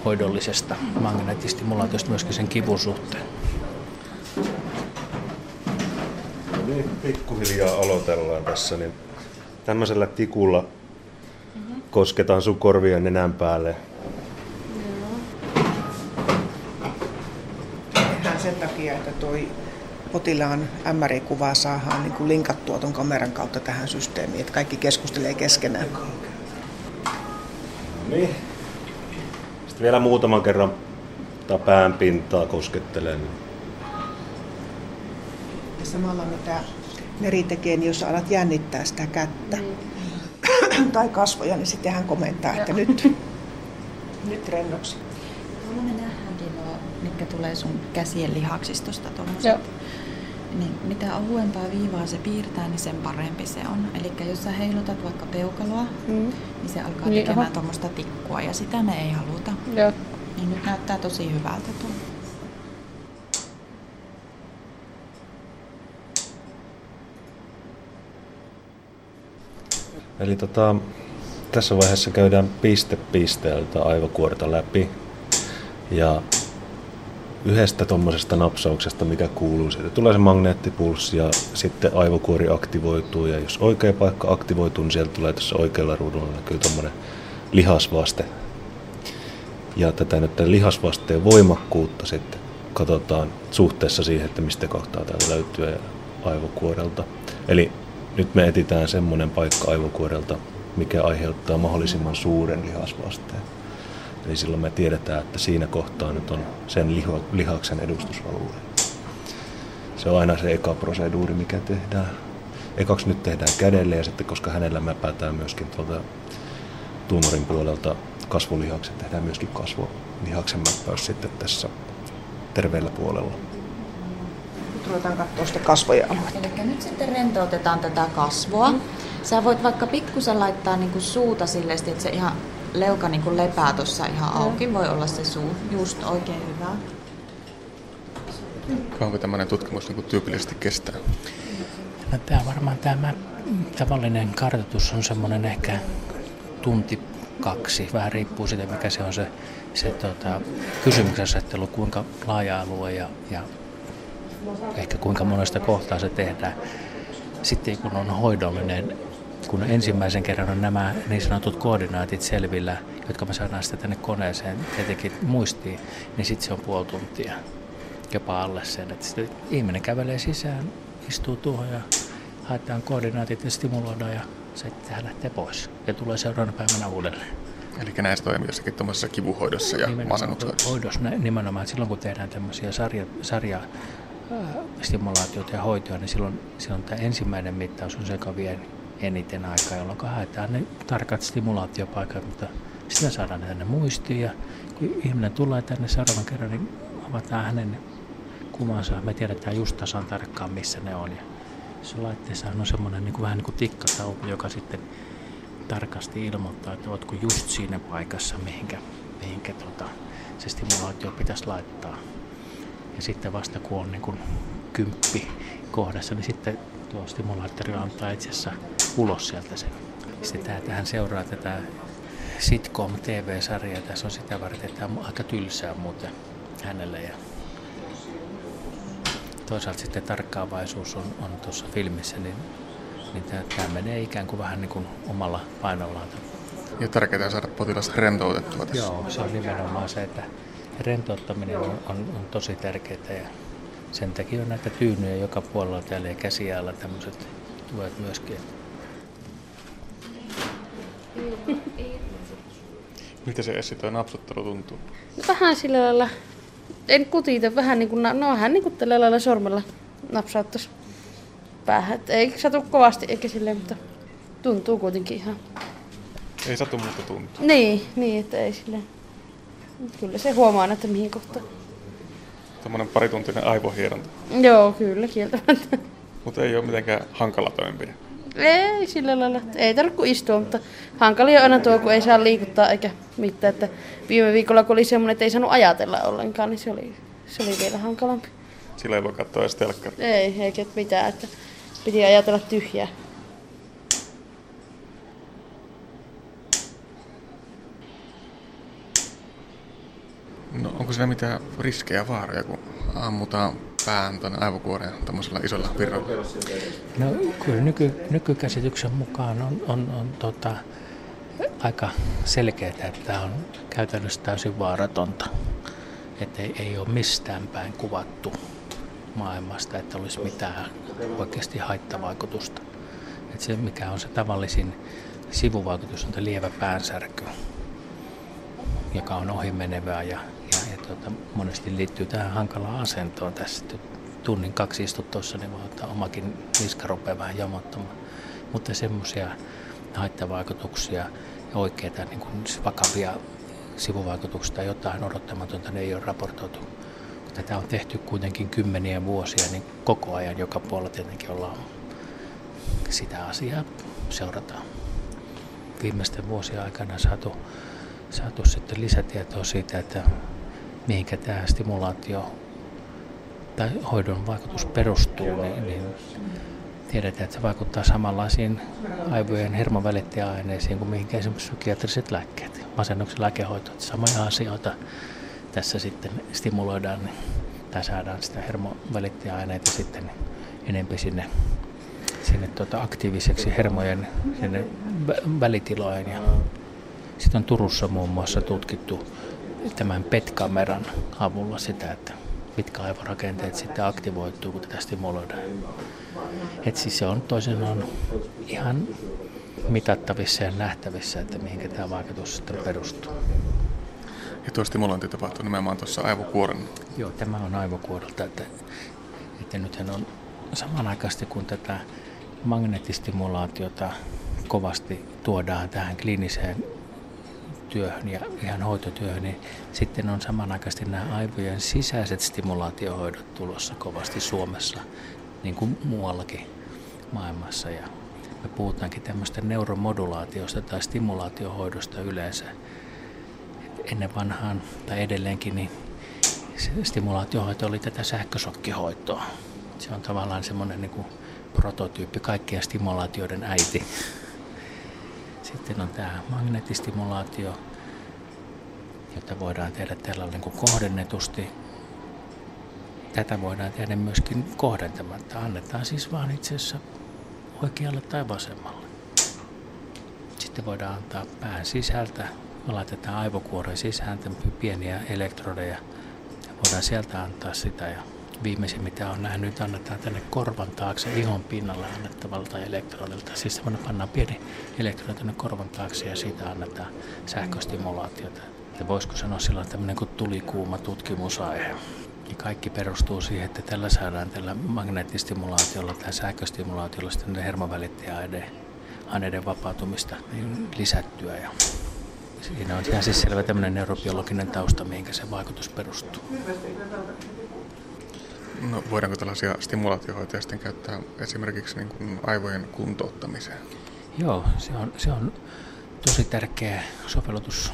hoidollisesta magneettistimulaatiosta myöskin sen kivun suhteen. Niin, pikkuhiljaa aloitellaan tässä, niin tämmöisellä tikulla kosketaan sun korvien nenän päälle. Tehdään sen takia, että toi potilaan MRI-kuva saadaan niin kuin linkattua tuon kameran kautta tähän systeemiin, että kaikki keskustelee keskenään. Niin. Sitten vielä muutaman kerran pään pintaa koskettelen. Ja samalla mitä Neri tekee, niin jos alat jännittää sitä kättä mm. *clears throat* tai kasvoja, niin sitten hän komentaa, että nyt, *laughs* nyt rennoksi. Tuolla me nähdäänkin nuo, mitkä tulee sun käsien lihaksistosta tuommoiset. Niin mitä ohuempaa viivaa se piirtää, niin sen parempi se on. Eli jos sä heilutat vaikka peukaloa, mm. niin se alkaa niin, tekemään tuommoista tikkua ja sitä me ei haluta. Joo. Niin nyt näyttää tosi hyvältä tuo. Eli tota, tässä vaiheessa käydään piste pisteeltä aivokuorta läpi. Ja yhdestä tuommoisesta napsauksesta, mikä kuuluu, siitä tulee se magneettipulssi ja sitten aivokuori aktivoituu. Ja jos oikea paikka aktivoituu, niin sieltä tulee tässä oikealla ruudulla näkyy tuommoinen lihasvaste. Ja tätä nyt tämän lihasvasteen voimakkuutta sitten katsotaan suhteessa siihen, että mistä kohtaa täältä löytyy aivokuorelta. Eli nyt me etitään semmoinen paikka aivokuorelta, mikä aiheuttaa mahdollisimman suuren lihasvasteen. Eli silloin me tiedetään, että siinä kohtaa nyt on sen liho, lihaksen edustusalue. Se on aina se eka proseduuri, mikä tehdään. Ekaksi nyt tehdään kädelle ja sitten koska hänellä mäpätään myöskin tuolta tuumorin puolelta kasvulihakset, tehdään myöskin kasvolihaksen mäppäys sitten tässä terveellä puolella ruvetaan katsoa sitä aluetta. Eli nyt sitten rentoutetaan tätä kasvoa. Mm. Sä voit vaikka pikkusen laittaa niinku suuta sille, että se ihan leuka niinku lepää tuossa ihan auki. Mm. Voi olla se suu just oikein hyvä. Kauanko tämmöinen tutkimus niin tyypillisesti kestää? No, tämä varmaan tämä tavallinen kartoitus on semmoinen ehkä tunti kaksi. Vähän riippuu siitä, mikä se on se, se tota, kysymyksen asettelu, kuinka laaja alue ja, ja ehkä kuinka monesta kohtaa se tehdään. Sitten kun on hoidollinen, kun ensimmäisen kerran on nämä niin sanotut koordinaatit selvillä, jotka me saadaan sitten tänne koneeseen tietenkin muistiin, niin sitten se on puoli tuntia jopa alle sen. Että sitten ihminen kävelee sisään, istuu tuohon ja haetaan koordinaatit ja stimuloidaan ja sitten hän lähtee pois ja tulee seuraavana päivänä uudelleen. Eli näistä toimii jossakin tuommoisessa kivuhoidossa ja masennushoidossa? Hoidossa nimenomaan. Silloin kun tehdään tämmöisiä sarja, sarja stimulaatiota ja hoitoa, niin silloin, silloin tämä ensimmäinen mittaus on se, joka vie eniten aikaa, jolloin haetaan ne tarkat stimulaatiopaikat, mutta sitä saadaan tänne muistiin ja kun ihminen tulee tänne seuraavan kerran, niin avataan hänen kuvansa. Me tiedetään just tasan tarkkaan, missä ne on. Ja se laitteessa on semmoinen niin kuin, vähän niin kuin tikkatauko, joka sitten tarkasti ilmoittaa, että oletko just siinä paikassa, mihinkä, mihinkä tota, se stimulaatio pitäisi laittaa. Ja sitten vasta kun on niin kuin kymppi kohdassa, niin sitten tuo stimulaattori antaa itse asiassa ulos sieltä sen. Sitten tähän seuraa tätä sitcom TV-sarjaa. Tässä on sitä varten, että tämä on aika tylsää muuten hänelle. Ja toisaalta sitten tarkkaavaisuus on, on tuossa filmissä, niin, niin tämä, tämä menee ikään kuin vähän niin kuin omalla painollaan. Ja tärkeää saada potilas rentoutettua tässä. Joo, se on nimenomaan se, että rentouttaminen on, on, on tosi tärkeää ja sen takia on näitä tyynyjä joka puolella täällä ja käsiäällä tämmöiset tuet myöskin. Mitä se Essi toi napsuttelu tuntuu? No vähän sillä lailla, en kutita, vähän niin kuin, no vähän niin kuin tällä lailla sormella napsauttaisi päähän. Et ei satu kovasti eikä silleen, mutta tuntuu kuitenkin ihan. Ei satu, mutta tuntuu. Niin, niin että ei silleen. Kyllä se huomaa, että mihin kohtaan. Tämmöinen parituntinen aivohieronta. Joo, kyllä, kieltämättä. Mutta ei ole mitenkään hankala toimenpide. Ei sillä lailla. Ei tarvitse kuin istua, mutta hankali on aina tuo, kun ei saa liikuttaa eikä mitään. Että viime viikolla, kun oli semmoinen, että ei saanut ajatella ollenkaan, niin se oli, se oli vielä hankalampi. Sillä ei voi katsoa edes telkkaria. Ei, eikä mitään. Että piti ajatella tyhjää. No onko siinä mitään riskejä vaaroja, kun ammutaan pään tuonne aivokuoreen tämmöisellä isolla virralla? No kyllä nyky, nykykäsityksen mukaan on, on, on tota, aika selkeää, että tämä on käytännössä täysin vaaratonta. Että ei, ei ole mistään päin kuvattu maailmasta, että olisi mitään oikeasti haittavaikutusta. Että se, mikä on se tavallisin sivuvaikutus, on lievä päänsärky, joka on ohimenevää ja tuota, monesti liittyy tähän hankalaan asentoon tässä tunnin kaksi istut tuossa, niin voi ottaa omakin niska rupeaa vähän jamottamaan. Mutta semmoisia haittavaikutuksia ja oikeita niin kuin vakavia sivuvaikutuksia tai jotain odottamatonta ne ei ole raportoitu. Tätä on tehty kuitenkin kymmeniä vuosia, niin koko ajan joka puolella tietenkin ollaan sitä asiaa seurataan. Viimeisten vuosien aikana saatu, saatu sitten lisätietoa siitä, että mihinkä tämä stimulaatio tai hoidon vaikutus perustuu, niin, niin tiedetään, että se vaikuttaa samanlaisiin aivojen hermovälittäjäaineisiin kuin mihinkä esimerkiksi psykiatriset lääkkeet, masennuksen lääkehoito. Samoja asioita tässä sitten stimuloidaan niin, tai saadaan sitä hermovälittäjäaineita sitten enempi sinne, sinne tuota aktiiviseksi hermojen sinne välitiloihin. Ja sitten on Turussa muun muassa tutkittu tämän PET-kameran avulla sitä, että mitkä aivorakenteet sitten aktivoituu, kun tätä stimuloidaan. Et siis se on toisinaan ihan mitattavissa ja nähtävissä, että mihinkä tämä vaikutus sitten perustuu. Ja tuo stimulointi tapahtuu nimenomaan tuossa aivokuoren? Joo, tämä on aivokuorelta. Että, että nythän on samanaikaisesti kun tätä magneettistimulaatiota kovasti tuodaan tähän kliiniseen työhön ja ihan hoitotyöhön, niin sitten on samanaikaisesti nämä aivojen sisäiset stimulaatiohoidot tulossa kovasti Suomessa, niin kuin muuallakin maailmassa. Ja me puhutaankin tämmöistä neuromodulaatiosta tai stimulaatiohoidosta yleensä. Ennen vanhaan tai edelleenkin niin stimulaatiohoito oli tätä sähkösokkihoitoa. Se on tavallaan semmoinen niin prototyyppi kaikkien stimulaatioiden äiti. Sitten on tämä magneettistimulaatio, jota voidaan tehdä tällä niin kuin kohdennetusti. Tätä voidaan tehdä myöskin kohdentamatta. Annetaan siis vaan itse asiassa oikealle tai vasemmalle. Sitten voidaan antaa pään sisältä. Me laitetaan aivokuoren sisään pieniä elektrodeja. Voidaan sieltä antaa sitä ja viimeisin mitä on nähnyt, annetaan tänne korvan taakse ihon pinnalle annettavalta elektrodilta. Siis semmoinen pannaan pieni elektrodi tänne korvan taakse ja siitä annetaan sähköstimulaatiota. Ja voisiko sanoa silloin tämmöinen kuin tulikuuma tutkimusaihe. Ja kaikki perustuu siihen, että tällä saadaan tällä magneettistimulaatiolla tai sähköstimulaatiolla sitten hermovälittäjäaineiden vapautumista niin lisättyä. Ja siinä on ihan siis selvä tämmöinen neurobiologinen tausta, mihinkä se vaikutus perustuu. No, voidaanko tällaisia stimulaatiohoitoja sitten käyttää esimerkiksi niin kuin aivojen kuntouttamiseen? Joo, se on, se on tosi tärkeä sovellutus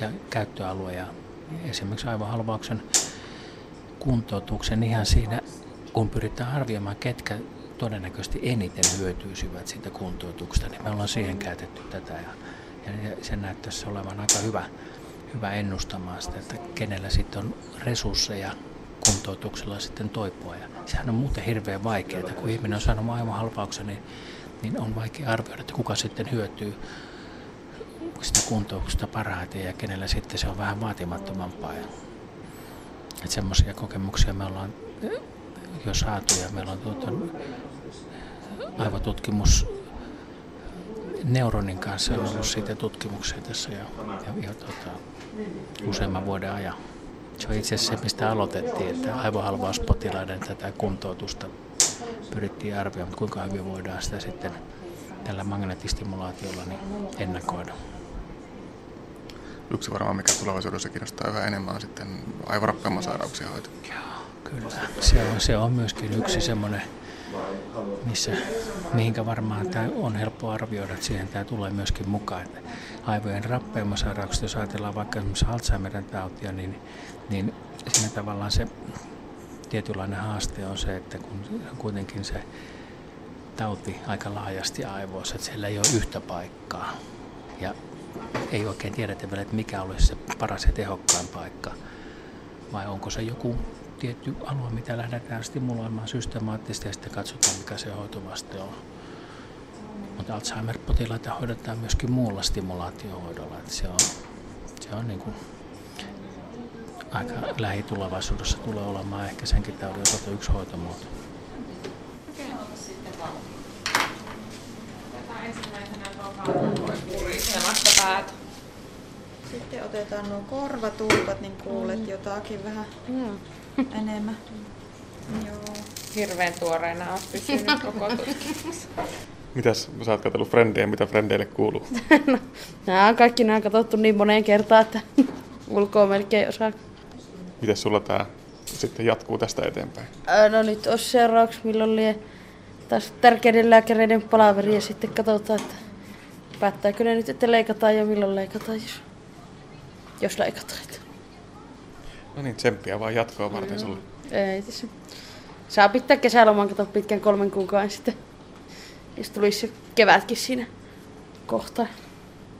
ja käyttöalue ja esimerkiksi aivohalvauksen kuntoutuksen ihan siinä, kun pyritään arvioimaan, ketkä todennäköisesti eniten hyötyisivät siitä kuntoutuksesta, niin me ollaan siihen käytetty tätä ja, ja se näyttäisi olevan aika hyvä, hyvä ennustamaan sitä, että kenellä sitten on resursseja kuntoutuksella sitten toipua. Ja sehän on muuten hirveän vaikeaa, kun ihminen on saanut maailmanhalvauksen, niin, niin on vaikea arvioida, että kuka sitten hyötyy sitä kuntoutuksesta parhaiten ja kenellä sitten se on vähän vaatimattomampaa. Ja, että semmoisia kokemuksia me ollaan jo saatu ja meillä on tuota, aivotutkimus Neuronin kanssa on ollut siitä tutkimuksia tässä jo, jo, jo tuota, useamman vuoden ajan. Se on itse asiassa se, mistä aloitettiin, että aivohalvauspotilaiden tätä kuntoutusta pyrittiin arvioimaan, kuinka hyvin voidaan sitä sitten tällä magneettistimulaatiolla niin ennakoida. Yksi varmaan, mikä tulevaisuudessa kiinnostaa yhä enemmän, on sitten aivorappeumasairauksien hoito. Joo, kyllä. Se on, se on myöskin yksi semmoinen, missä, mihinkä varmaan tämä on helppo arvioida, että siihen tämä tulee myöskin mukaan. Että aivojen rappeumasairaukset, jos ajatellaan vaikka esimerkiksi Alzheimerin tautia, niin niin siinä tavallaan se tietynlainen haaste on se, että kun kuitenkin se tauti aika laajasti aivoissa, että siellä ei ole yhtä paikkaa ja ei oikein tiedetä vielä, että mikä olisi se paras ja tehokkain paikka vai onko se joku tietty alue, mitä lähdetään stimuloimaan systemaattisesti ja sitten katsotaan, mikä se hoitovaste on. Mutta Alzheimer-potilaita hoidetaan myöskin muulla stimulaatiohoidolla, että se on, se on niin kuin aika lähitulevaisuudessa tulee olemaan ehkä senkin taudin osalta yksi hoitomuoto. Sitten otetaan nuo korvatulpat, niin kuulet jotakin vähän enemmän. Joo, hirveän tuoreena on pysynyt *laughs* koko tutkimus. Mitäs sä oot katsellut frendejä, mitä frendeille kuuluu? *laughs* no, nämä on kaikki nämä katsottu niin moneen kertaan, että *laughs* ulkoa melkein osaa. Miten sulla tää sitten jatkuu tästä eteenpäin? No nyt olisi seuraavaksi, milloin lie taas tärkeiden lääkäreiden palaveri ja sitten katsotaan, että päättääkö ne nyt, että leikataan ja milloin leikataan, jos, jos leikataan. No niin, tsemppiä vaan jatkoa varten mm. sulle. Ei tässä. Saa pitää kesäloman, kato pitkän kolmen kuukauden sitten. Jos tulisi kevätkin siinä kohtaa.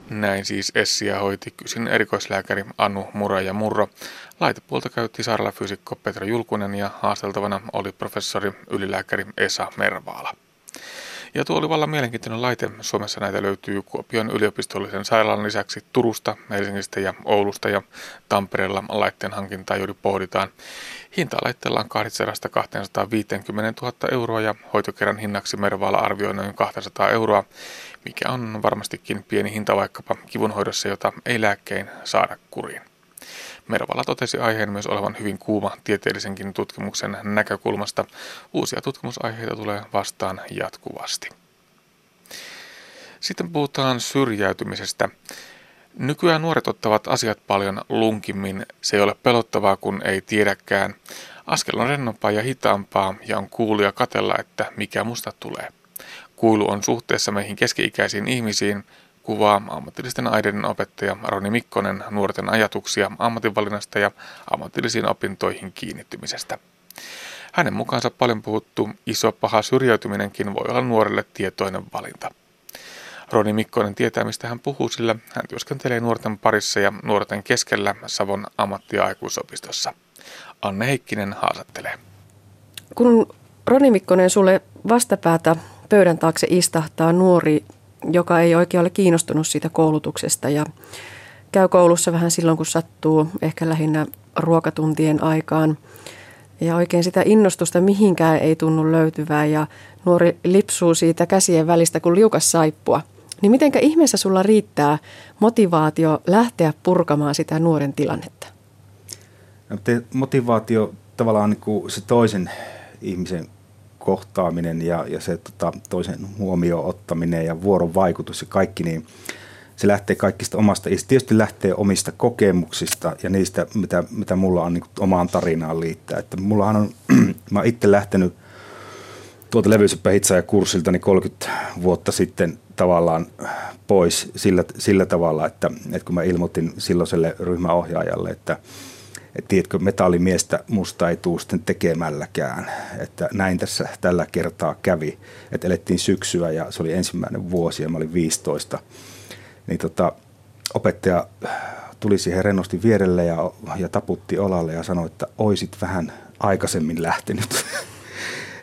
Näin siis Essia hoiti kysin erikoislääkäri Anu Mura ja Murro. Laitepuolta käytti sairaalafyysikko Petra Julkunen ja haasteltavana oli professori ylilääkäri Esa Mervaala. Ja tuo oli vallan mielenkiintoinen laite. Suomessa näitä löytyy Kuopion yliopistollisen sairaalan lisäksi Turusta, Helsingistä ja Oulusta ja Tampereella laitteen hankintaa juuri pohditaan. Hinta laitteella on 200-250 000 euroa ja hoitokerran hinnaksi Mervaala arvioi noin 200 euroa, mikä on varmastikin pieni hinta vaikkapa kivunhoidossa, jota ei lääkkein saada kuriin. Mervala totesi aiheen myös olevan hyvin kuuma tieteellisenkin tutkimuksen näkökulmasta. Uusia tutkimusaiheita tulee vastaan jatkuvasti. Sitten puhutaan syrjäytymisestä. Nykyään nuoret ottavat asiat paljon lunkimmin. Se ei ole pelottavaa, kun ei tiedäkään. Askel on rennompaa ja hitaampaa ja on kuulia katella, että mikä musta tulee. Kuilu on suhteessa meihin keski-ikäisiin ihmisiin, kuvaa ammatillisten aineiden opettaja Roni Mikkonen nuorten ajatuksia ammatinvalinnasta ja ammatillisiin opintoihin kiinnittymisestä. Hänen mukaansa paljon puhuttu iso paha syrjäytyminenkin voi olla nuorelle tietoinen valinta. Roni Mikkonen tietää, mistä hän puhuu, sillä hän työskentelee nuorten parissa ja nuorten keskellä Savon ammatti- ja aikuisopistossa. Anne Heikkinen haastattelee. Kun Roni Mikkonen sulle vastapäätä pöydän taakse istahtaa nuori joka ei oikein ole kiinnostunut siitä koulutuksesta ja käy koulussa vähän silloin, kun sattuu, ehkä lähinnä ruokatuntien aikaan. Ja oikein sitä innostusta mihinkään ei tunnu löytyvää ja nuori lipsuu siitä käsien välistä kuin liukas saippua. Niin mitenkä ihmeessä sulla riittää motivaatio lähteä purkamaan sitä nuoren tilannetta? No, motivaatio tavallaan niin kuin se toisen ihmisen kohtaaminen ja, ja se tota, toisen huomioon ottaminen ja vuorovaikutus ja kaikki, niin se lähtee kaikista omasta, se tietysti lähtee omista kokemuksista ja niistä, mitä, mitä mulla on niin omaan tarinaan liittää. Että mullahan on, *clears throat* mä oon itse lähtenyt tuolta ja kurssilta niin 30 vuotta sitten tavallaan pois sillä, sillä tavalla, että, että kun mä ilmoitin silloiselle ryhmäohjaajalle, että – että tiedätkö, metallimiestä musta ei tule sitten tekemälläkään. Että näin tässä tällä kertaa kävi. Että elettiin syksyä ja se oli ensimmäinen vuosi ja mä olin 15. Niin tota, opettaja tuli siihen rennosti vierelle ja, ja taputti olalle ja sanoi, että oisit vähän aikaisemmin lähtenyt. *laughs*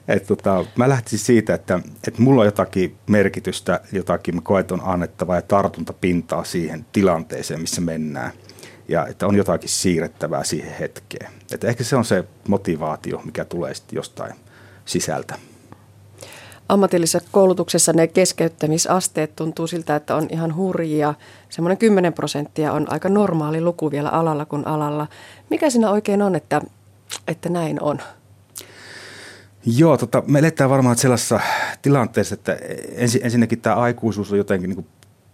Et tota, mä lähtisin siitä, että, että mulla on jotakin merkitystä, jotakin mä koet on annettava ja tartuntapintaa siihen tilanteeseen, missä mennään – ja että on jotakin siirrettävää siihen hetkeen. Että ehkä se on se motivaatio, mikä tulee sitten jostain sisältä. Ammatillisessa koulutuksessa ne keskeyttämisasteet tuntuu siltä, että on ihan hurjia. Semmoinen 10 prosenttia on aika normaali luku vielä alalla kuin alalla. Mikä siinä oikein on, että, että näin on? Joo, tota, me eletään varmaan sellaisessa tilanteessa, että ensin, ensinnäkin tämä aikuisuus on jotenkin niin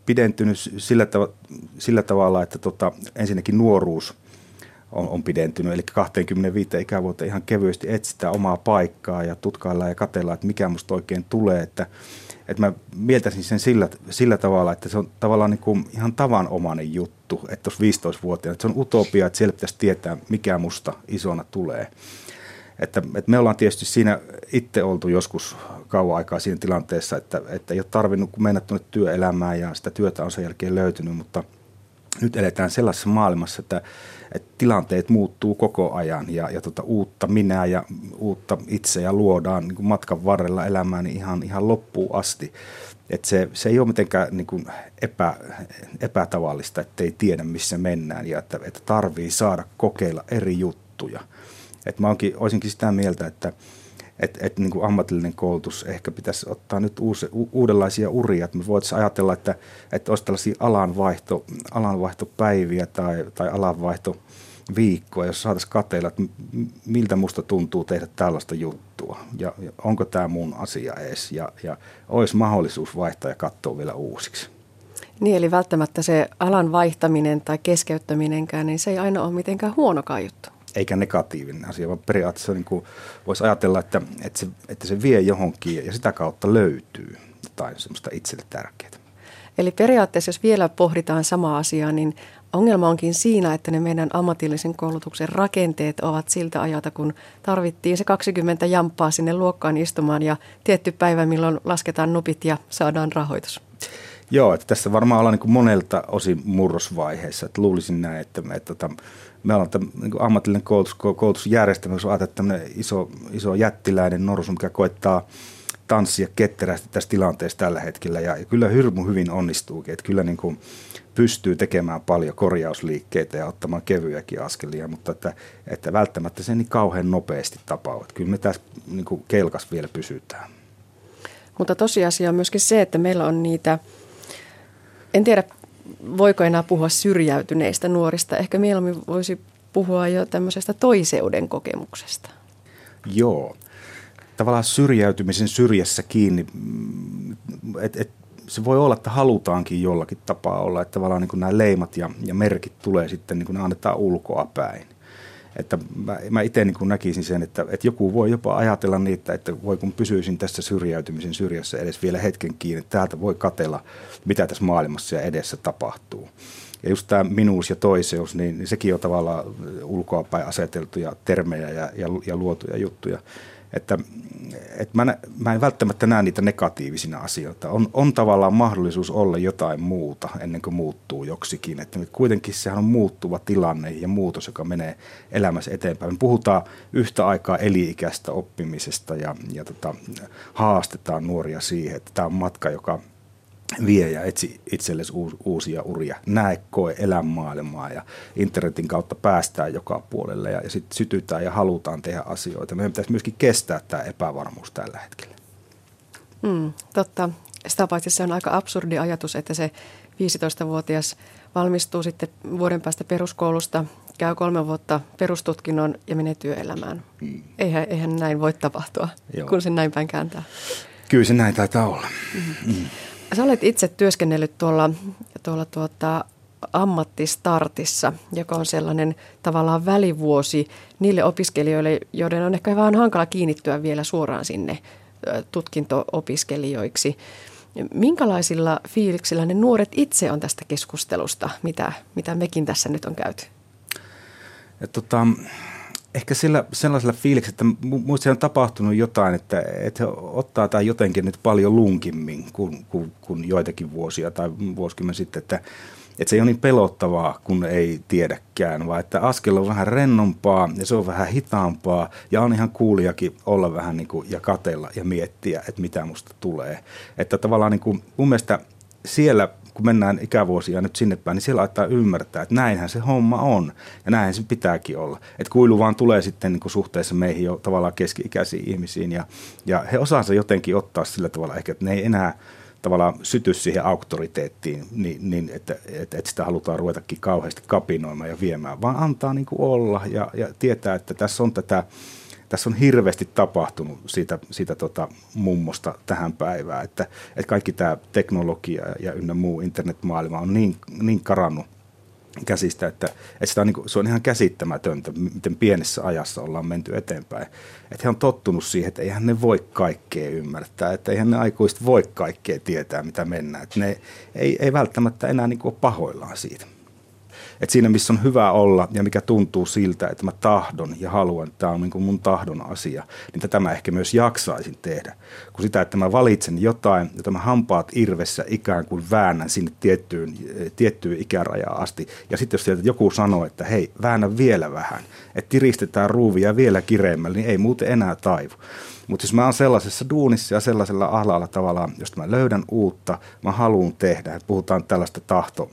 pidentynyt sillä, tav- sillä tavalla, että tota, ensinnäkin nuoruus on, on pidentynyt, eli 25 ikävuotta ihan kevyesti etsitään omaa paikkaa ja tutkaillaan ja katellaan, että mikä musta oikein tulee, että, että mä mieltäisin sen sillä, sillä tavalla, että se on tavallaan niin kuin ihan tavanomainen juttu, että jos 15-vuotiaana, että se on utopia, että siellä pitäisi tietää, mikä musta isona tulee. Että, että me ollaan tietysti siinä itse oltu joskus kauan aikaa siinä tilanteessa, että, että ei ole tarvinnut mennä tuonne työelämään ja sitä työtä on sen jälkeen löytynyt, mutta nyt eletään sellaisessa maailmassa, että, että tilanteet muuttuu koko ajan ja, ja tota, uutta minää ja uutta itseä luodaan niin kuin matkan varrella elämään niin ihan, ihan loppuun asti. Et se, se ei ole mitenkään niin kuin epä, epätavallista, että ei tiedä missä mennään ja että, että tarvii saada kokeilla eri juttuja. Et mä onkin, olisinkin sitä mieltä, että että et, niin kuin ammatillinen koulutus ehkä pitäisi ottaa nyt uusi, u, uudenlaisia uria. Me voitaisiin ajatella, että, että olisi tällaisia alanvaihto, alanvaihtopäiviä tai, tai alanvaihto viikkoa, jos saataisiin kateilla, että miltä musta tuntuu tehdä tällaista juttua ja, ja onko tämä mun asia edes ja, ja olisi mahdollisuus vaihtaa ja katsoa vielä uusiksi. Niin, eli välttämättä se alan vaihtaminen tai keskeyttäminenkään, niin se ei aina ole mitenkään huonokaan juttu. Eikä negatiivinen asia, vaan periaatteessa niin kuin voisi ajatella, että, että, se, että se vie johonkin ja sitä kautta löytyy jotain semmoista itselle tärkeää. Eli periaatteessa, jos vielä pohditaan samaa asiaa, niin ongelma onkin siinä, että ne meidän ammatillisen koulutuksen rakenteet ovat siltä ajalta, kun tarvittiin se 20 jamppaa sinne luokkaan istumaan ja tietty päivä, milloin lasketaan nupit ja saadaan rahoitus. Joo, että tässä varmaan ollaan niin monelta osin murrosvaiheessa. Että luulisin näin, että, että, että tota, me ollaan niin ammatillinen koulutus, koulutusjärjestelmä, jos ajatellaan iso, iso jättiläinen norsu, mikä koettaa tanssia ketterästi tässä tilanteessa tällä hetkellä. Ja kyllä hirmu hyvin onnistuukin, että kyllä niin kuin pystyy tekemään paljon korjausliikkeitä ja ottamaan kevyjäkin askelia, mutta että, että välttämättä se niin kauhean nopeasti tapaa. Kyllä me tässä niin kuin kelkas vielä pysytään. Mutta tosiasia on myöskin se, että meillä on niitä, en tiedä voiko enää puhua syrjäytyneistä nuorista. Ehkä mieluummin voisi puhua jo tämmöisestä toiseuden kokemuksesta. Joo. Tavallaan syrjäytymisen syrjässä kiinni. Mm, et, et, se voi olla, että halutaankin jollakin tapaa olla, että tavallaan niin nämä leimat ja, ja merkit tulee sitten, niin kuin ne annetaan ulkoa päin. Että mä, mä itse niin näkisin sen, että, että joku voi jopa ajatella niitä, että voi kun pysyisin tässä syrjäytymisen syrjässä edes vielä hetken kiinni, että täältä voi katella, mitä tässä maailmassa ja edessä tapahtuu. Ja just tämä minuus ja toiseus, niin, niin sekin on tavallaan ulkoapäin aseteltuja termejä ja, ja, ja luotuja juttuja. Että, että mä, mä en välttämättä näe niitä negatiivisina asioita. On, on tavallaan mahdollisuus olla jotain muuta ennen kuin muuttuu joksikin. Että kuitenkin sehän on muuttuva tilanne ja muutos, joka menee elämässä eteenpäin. Me puhutaan yhtä aikaa eli-ikäistä oppimisesta ja, ja tota, haastetaan nuoria siihen, että tämä on matka, joka – vie ja etsi itsellesi uusia uria. Näe, koe, elä maailmaa ja internetin kautta päästään joka puolelle ja, ja sitten sytytään ja halutaan tehdä asioita. Meidän pitäisi myöskin kestää tämä epävarmuus tällä hetkellä. Mm, totta. Sitä paitsi se on aika absurdi ajatus, että se 15-vuotias valmistuu sitten vuoden päästä peruskoulusta, käy kolme vuotta perustutkinnon ja menee työelämään. Mm. Eihän, eihän näin voi tapahtua, Joo. kun sen näin päin kääntää. Kyllä se näin taitaa olla. Mm. Mm. Sä olet itse työskennellyt tuolla, tuolla tuota, ammattistartissa, joka on sellainen tavallaan välivuosi niille opiskelijoille, joiden on ehkä vähän hankala kiinnittyä vielä suoraan sinne tutkinto-opiskelijoiksi. Minkälaisilla fiiliksillä ne nuoret itse on tästä keskustelusta, mitä, mitä mekin tässä nyt on käyty? Ja tota, ehkä sillä, sellaisella fiiliksellä, että muista on tapahtunut jotain, että, että he ottaa tämä jotenkin nyt paljon lunkimmin kuin, kuin, kuin joitakin vuosia tai vuosikymmen sitten, että, että se ei ole niin pelottavaa, kun ei tiedäkään, vaan että askel on vähän rennompaa ja se on vähän hitaampaa ja on ihan kuulijakin olla vähän niin kuin, ja katella ja miettiä, että mitä musta tulee. Että tavallaan niin kuin, mun mielestä siellä kun mennään ikävuosia nyt sinne päin, niin siellä laittaa ymmärtää, että näinhän se homma on ja näinhän se pitääkin olla. Että kuilu vaan tulee sitten niin kuin suhteessa meihin jo tavallaan keski-ikäisiin ihmisiin ja, ja he osaa se jotenkin ottaa sillä tavalla ehkä, että ne ei enää tavallaan syty siihen auktoriteettiin, niin, niin että, että, että sitä halutaan ruvetakin kauheasti kapinoimaan ja viemään, vaan antaa niin kuin olla ja, ja tietää, että tässä on tätä tässä on hirveästi tapahtunut siitä, siitä tota mummosta tähän päivään, että, että kaikki tämä teknologia ja ynnä muu internetmaailma on niin, niin karannut käsistä, että, että sitä on, niin kuin, se on ihan käsittämätöntä, miten pienessä ajassa ollaan menty eteenpäin. Että he on tottunut siihen, että eihän ne voi kaikkea ymmärtää, että eihän ne aikuiset voi kaikkea tietää, mitä mennään. Että ne ei, ei välttämättä enää niin kuin ole pahoillaan siitä. Et siinä, missä on hyvä olla ja mikä tuntuu siltä, että mä tahdon ja haluan, että tämä on niin kuin mun tahdon asia, niin tätä mä ehkä myös jaksaisin tehdä. Kun sitä, että mä valitsen jotain, jota mä hampaat irvessä ikään kuin väännän sinne tiettyyn, tiettyyn ikärajaan asti. Ja sitten jos sieltä joku sanoo, että hei, väännä vielä vähän, että tiristetään ruuvia vielä kireemmällä, niin ei muuten enää taivu. Mutta jos mä oon sellaisessa duunissa ja sellaisella alalla tavallaan, josta mä löydän uutta, mä haluan tehdä, että puhutaan tällaista tahto,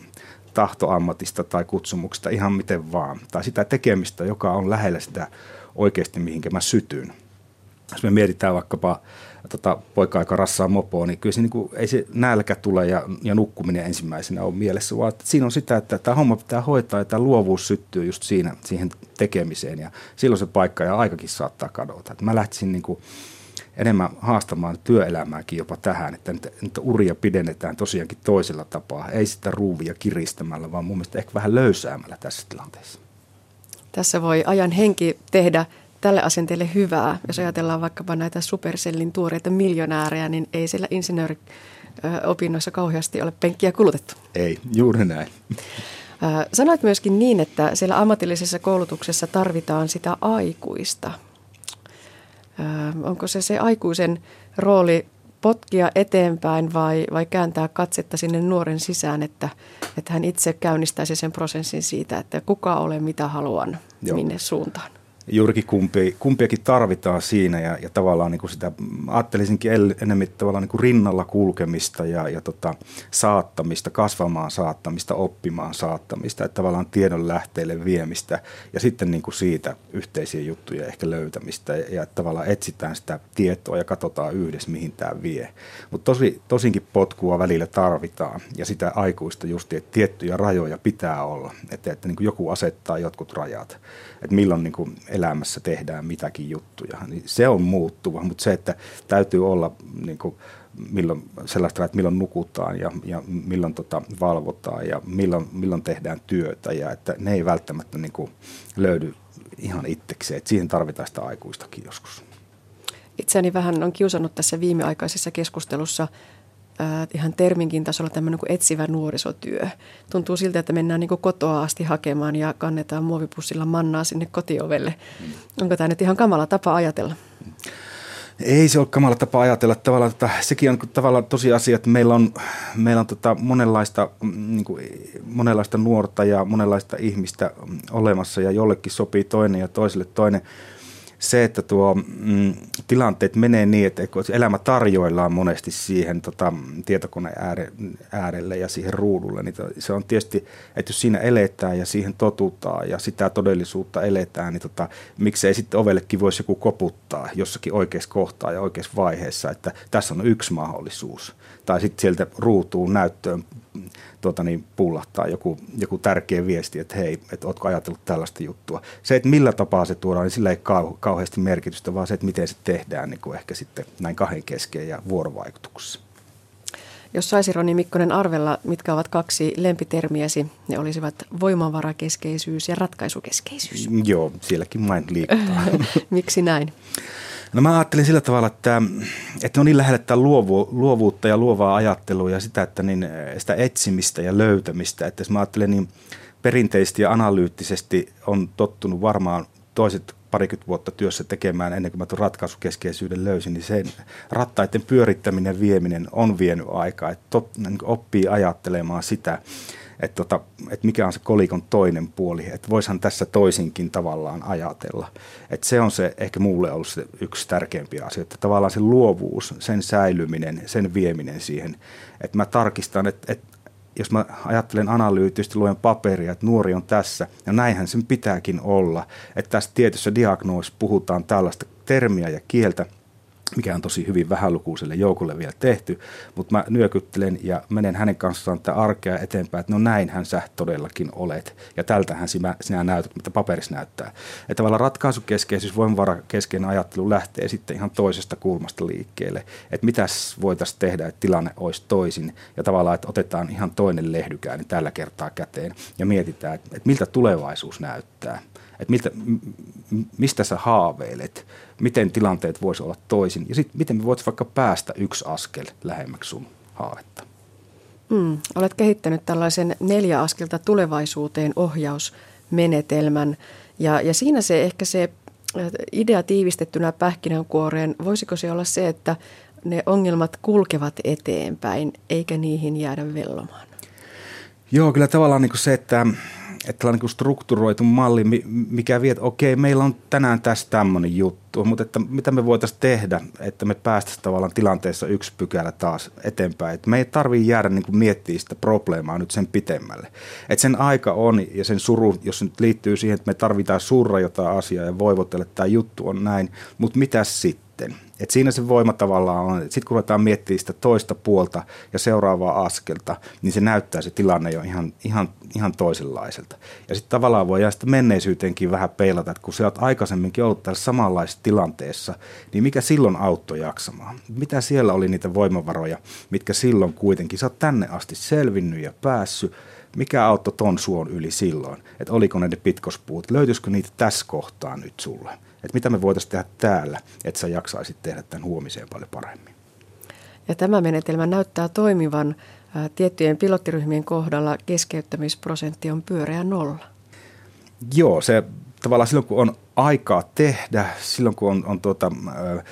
tahtoammatista tai kutsumuksesta ihan miten vaan. Tai sitä tekemistä, joka on lähellä sitä oikeasti, mihinkä mä sytyn. jos me mietitään vaikkapa tota, poika, joka rassaa mopoa, niin kyllä se, niin kuin, ei se nälkä tule ja, ja nukkuminen ensimmäisenä ole mielessä, vaan että siinä on sitä, että tämä homma pitää hoitaa ja tämä luovuus syttyy just siinä, siihen tekemiseen ja silloin se paikka ja aikakin saattaa kadota. Että mä lähtisin niin kuin, enemmän haastamaan työelämääkin jopa tähän, että niitä, niitä uria pidennetään tosiaankin toisella tapaa, ei sitä ruuvia kiristämällä, vaan mun mielestä ehkä vähän löysäämällä tässä tilanteessa. Tässä voi ajan henki tehdä tälle asenteelle hyvää. Jos ajatellaan vaikkapa näitä Supercellin tuoreita miljonäärejä, niin ei siellä insinööriopinnoissa kauheasti ole penkkiä kulutettu. Ei, juuri näin. Sanoit myöskin niin, että siellä ammatillisessa koulutuksessa tarvitaan sitä aikuista. Onko se se aikuisen rooli potkia eteenpäin vai, vai kääntää katsetta sinne nuoren sisään, että, että hän itse käynnistäisi sen prosessin siitä, että kuka olen, mitä haluan, Joo. minne suuntaan? Juurikin kumpi, kumpiakin tarvitaan siinä ja, ja tavallaan niin kuin sitä, ajattelisinkin enemmän tavallaan niin kuin rinnalla kulkemista ja, ja tota, saattamista, kasvamaan saattamista, oppimaan saattamista, että tavallaan tiedon lähteille viemistä ja sitten niin kuin siitä yhteisiä juttuja ehkä löytämistä ja, ja tavallaan etsitään sitä tietoa ja katsotaan yhdessä, mihin tämä vie. Mutta tosi, tosinkin potkua välillä tarvitaan ja sitä aikuista just, että tiettyjä rajoja pitää olla, että, että niin kuin joku asettaa jotkut rajat, että milloin niin kuin elämässä tehdään mitäkin juttuja. Niin se on muuttuva, mutta se, että täytyy olla niin kuin, milloin, sellaista, että milloin nukutaan ja, ja milloin tota, valvotaan ja milloin, milloin tehdään työtä ja että ne ei välttämättä niin kuin, löydy ihan itsekseen. Että siihen tarvitaan sitä aikuistakin joskus. Itseäni vähän on kiusannut tässä viimeaikaisessa keskustelussa äh, ihan terminkin tasolla tämmöinen kuin etsivä nuorisotyö. Tuntuu siltä, että mennään niin kotoa asti hakemaan ja kannetaan muovipussilla mannaa sinne kotiovelle. Mm. Onko tämä nyt ihan kamala tapa ajatella? Ei se ole kamala tapa ajatella. Tavallaan, että sekin on tavallaan tosiasia, että meillä on, meillä on tota monenlaista, mm, niin kuin, monenlaista nuorta ja monenlaista ihmistä olemassa ja jollekin sopii toinen ja toiselle toinen se, että tuo mm, tilanteet menee niin, että elämä tarjoillaan monesti siihen tota, tietokoneen ääre, äärelle ja siihen ruudulle, niin se on tietysti, että jos siinä eletään ja siihen totutaan ja sitä todellisuutta eletään, niin tota, miksei sitten ovellekin voisi joku koputtaa jossakin oikeassa kohtaa ja oikeassa vaiheessa, että tässä on yksi mahdollisuus. Tai sitten sieltä ruutuun näyttöön tuota niin, pullahtaa joku, joku tärkeä viesti, että hei, että ootko ajatellut tällaista juttua. Se, että millä tapaa se tuodaan, niin sillä ei kau, kauheasti merkitystä, vaan se, että miten se tehdään niin kuin ehkä sitten näin kahden kesken ja vuorovaikutuksessa. Jos saisi Roni Mikkonen arvella, mitkä ovat kaksi lempitermiäsi, ne olisivat voimavarakeskeisyys ja ratkaisukeskeisyys. Joo, sielläkin main liikuttaa. *laughs* Miksi näin? No mä ajattelin sillä tavalla, että, että on niin lähellä tätä luovu, luovuutta ja luovaa ajattelua ja sitä, että niin, sitä etsimistä ja löytämistä. Että jos mä ajattelen niin perinteisesti ja analyyttisesti on tottunut varmaan toiset parikymmentä vuotta työssä tekemään ennen kuin mä tuon ratkaisukeskeisyyden löysin, niin sen rattaiden pyörittäminen, vieminen on vienyt aikaa. Että tot, niin oppii ajattelemaan sitä, että, tota, että mikä on se kolikon toinen puoli, että voisihan tässä toisinkin tavallaan ajatella. Että se on se ehkä mulle ollut se yksi tärkeimpiä asioita, että tavallaan se luovuus, sen säilyminen, sen vieminen siihen, että mä tarkistan, että, että jos mä ajattelen analyyttisesti, luen paperia, että nuori on tässä, ja näinhän sen pitääkin olla, että tässä tietyssä diagnoosissa puhutaan tällaista termiä ja kieltä, mikä on tosi hyvin vähälukuiselle joukolle vielä tehty, mutta mä nyökyttelen ja menen hänen kanssaan tätä arkea eteenpäin, että no näinhän sä todellakin olet, ja tältähän sinä, sinä näytät, mitä paperissa näyttää. Että tavallaan ratkaisukeskeisyys, voimavarakeskeinen ajattelu lähtee sitten ihan toisesta kulmasta liikkeelle, että mitäs voitaisiin tehdä, että tilanne olisi toisin, ja tavallaan, että otetaan ihan toinen lehdykään tällä kertaa käteen, ja mietitään, että miltä tulevaisuus näyttää että miltä, mistä sä haaveilet, miten tilanteet voisi olla toisin ja sitten miten me voitaisiin vaikka päästä yksi askel lähemmäksi sun haavetta. Mm, olet kehittänyt tällaisen neljä askelta tulevaisuuteen ohjausmenetelmän ja, ja siinä se ehkä se äh, idea tiivistettynä pähkinänkuoreen, voisiko se olla se, että ne ongelmat kulkevat eteenpäin eikä niihin jäädä vellomaan? Joo, kyllä tavallaan niin kuin se, että että tällainen niin strukturoitu malli, mikä vie, että okei, meillä on tänään tässä tämmöinen juttu, mutta että mitä me voitaisiin tehdä, että me päästäisiin tavallaan tilanteessa yksi pykälä taas eteenpäin. Että me ei tarvitse jäädä niin kuin miettimään sitä probleemaa nyt sen pitemmälle. Että sen aika on ja sen suru, jos se nyt liittyy siihen, että me tarvitaan surra jotain asiaa ja voivotella, että tämä juttu on näin, mutta mitä sitten? Sitten. Et siinä se voima tavallaan on, sitten kun ruvetaan miettimään sitä toista puolta ja seuraavaa askelta, niin se näyttää se tilanne jo ihan, ihan, ihan toisenlaiselta. Ja sitten tavallaan voi sitten menneisyyteenkin vähän peilata, että kun sä oot aikaisemminkin ollut tässä samanlaisessa tilanteessa, niin mikä silloin auttoi jaksamaan? Mitä siellä oli niitä voimavaroja, mitkä silloin kuitenkin, sä oot tänne asti selvinnyt ja päässyt, mikä auttoi ton suon yli silloin? Että oliko ne ne pitkospuut? Löytyisikö niitä tässä kohtaa nyt sulle? Että mitä me voitaisiin tehdä täällä, että sä jaksaisit tehdä tämän huomiseen paljon paremmin? Ja tämä menetelmä näyttää toimivan tiettyjen pilottiryhmien kohdalla keskeyttämisprosentti on pyöreä nolla. Joo, se tavallaan silloin kun on aikaa tehdä, silloin kun on, on tuota, ä,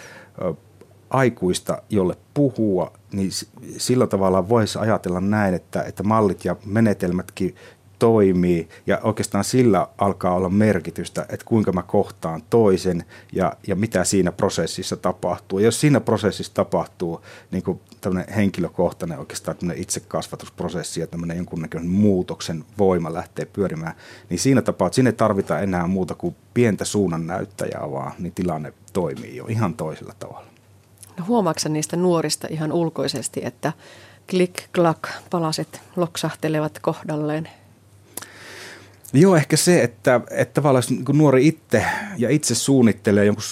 aikuista, jolle puhua, niin sillä tavalla voisi ajatella näin, että, että mallit ja menetelmätkin toimii ja oikeastaan sillä alkaa olla merkitystä, että kuinka mä kohtaan toisen ja, ja mitä siinä prosessissa tapahtuu. Ja jos siinä prosessissa tapahtuu niin kuin tämmöinen henkilökohtainen oikeastaan tämmöinen itsekasvatusprosessi ja tämmöinen jonkunnäköinen muutoksen voima lähtee pyörimään, niin siinä tapauksessa sinne tarvitaan enää muuta kuin pientä suunnannäyttäjää vaan, niin tilanne toimii jo ihan toisella tavalla. No huomaatko niistä nuorista ihan ulkoisesti, että klik, klak, palaset loksahtelevat kohdalleen? Joo, ehkä se, että, että tavallaan kun nuori itse ja itse suunnittelee jonkun,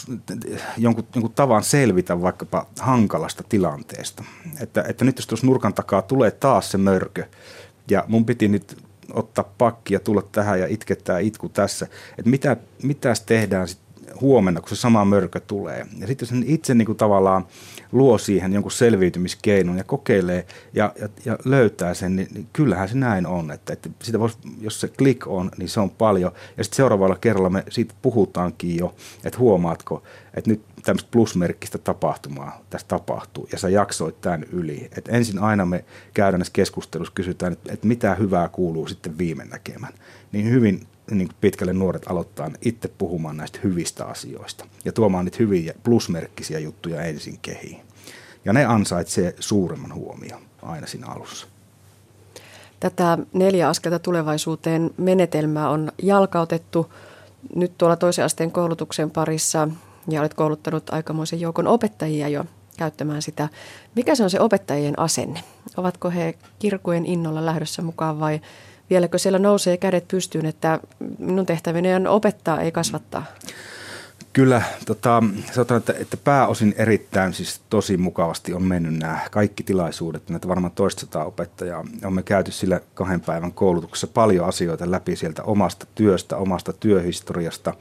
jonkun, jonkun tavan selvitä vaikkapa hankalasta tilanteesta. Että, että nyt jos tuossa nurkan takaa tulee taas se mörkö ja mun piti nyt ottaa pakki ja tulla tähän ja itkettää itku tässä, että mitä, mitäs tehdään sitten huomenna, kun se sama mörkö tulee. Ja sitten jos itse niin kuin tavallaan luo siihen jonkun selviytymiskeinon ja kokeilee ja, ja, ja löytää sen, niin, niin kyllähän se näin on. Että, että sitä vois, jos se klik on, niin se on paljon. Ja sitten seuraavalla kerralla me siitä puhutaankin jo, että huomaatko, että nyt tämmöistä plusmerkkistä tapahtumaa tässä tapahtuu ja sä jaksoit tämän yli. Et ensin aina me käydään näissä keskustelussa, kysytään, että, että mitä hyvää kuuluu sitten viime näkemään. Niin hyvin niin pitkälle nuoret aloittaa itse puhumaan näistä hyvistä asioista ja tuomaan niitä hyviä plusmerkkisiä juttuja ensin kehiin. Ja ne ansaitsee suuremman huomion aina siinä alussa. Tätä neljä askelta tulevaisuuteen menetelmää on jalkautettu nyt tuolla toisen asteen koulutuksen parissa ja olet kouluttanut aikamoisen joukon opettajia jo käyttämään sitä. Mikä se on se opettajien asenne? Ovatko he kirkujen innolla lähdössä mukaan vai vieläkö siellä nousee kädet pystyyn, että minun tehtäväni on opettaa, ei kasvattaa? Kyllä, tota, sanotaan, että, että pääosin erittäin siis tosi mukavasti on mennyt nämä kaikki tilaisuudet, näitä varmaan toistasataa opettajaa. Olemme käyty sillä kahden päivän koulutuksessa paljon asioita läpi sieltä omasta työstä, omasta työhistoriasta,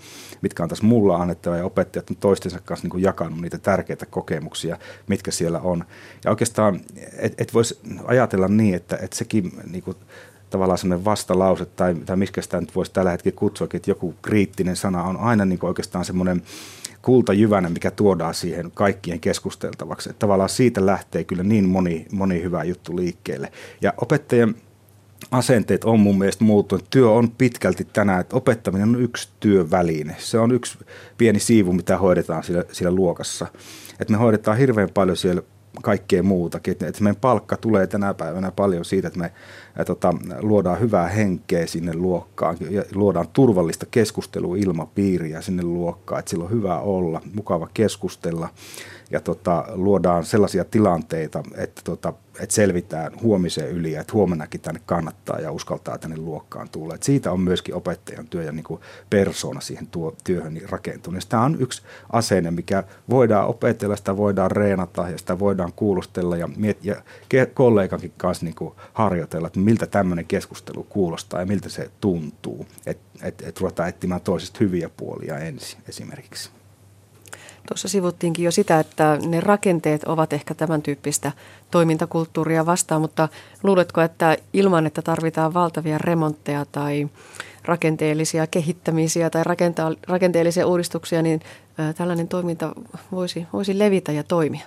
mitkä on tässä mulla annettava ja opettajat on toistensa kanssa niin kuin jakanut niitä tärkeitä kokemuksia, mitkä siellä on. Ja oikeastaan et, et voisi ajatella niin, että, että sekin niin kuin, tavallaan sellainen vastalause, tai, tai miskä sitä nyt voisi tällä hetkellä kutsua, että joku kriittinen sana on aina niin oikeastaan semmoinen kultajyvänä, mikä tuodaan siihen kaikkien keskusteltavaksi. Että tavallaan siitä lähtee kyllä niin moni, moni hyvä juttu liikkeelle. Ja opettajien asenteet on mun mielestä muuttunut. Työ on pitkälti tänään, että opettaminen on yksi työväline. Se on yksi pieni siivu, mitä hoidetaan siellä, siellä luokassa. Että me hoidetaan hirveän paljon siellä kaikkea muutakin. Että, meidän palkka tulee tänä päivänä paljon siitä, että me tota, luodaan hyvää henkeä sinne luokkaan ja luodaan turvallista keskusteluilmapiiriä sinne luokkaan, että sillä on hyvä olla, mukava keskustella ja tota, luodaan sellaisia tilanteita, että, tota, että selvitään huomiseen yli ja että huomennakin tänne kannattaa ja uskaltaa tänne luokkaan tulla. Et siitä on myöskin opettajan työ ja niin kuin persona siihen tuo, työhön niin rakentunut. Tämä on yksi asenne, mikä voidaan opetella, sitä voidaan reenata ja sitä voidaan kuulustella ja, miet- ja kollegankin kanssa niin kuin harjoitella, että miltä tämmöinen keskustelu kuulostaa ja miltä se tuntuu. Että et, et ruvetaan etsimään toisesta hyviä puolia ensin esimerkiksi. Tuossa sivuttiinkin jo sitä, että ne rakenteet ovat ehkä tämän tyyppistä toimintakulttuuria vastaan, mutta luuletko, että ilman, että tarvitaan valtavia remontteja tai rakenteellisia kehittämisiä tai rakenteellisia uudistuksia, niin tällainen toiminta voisi, voisi levitä ja toimia?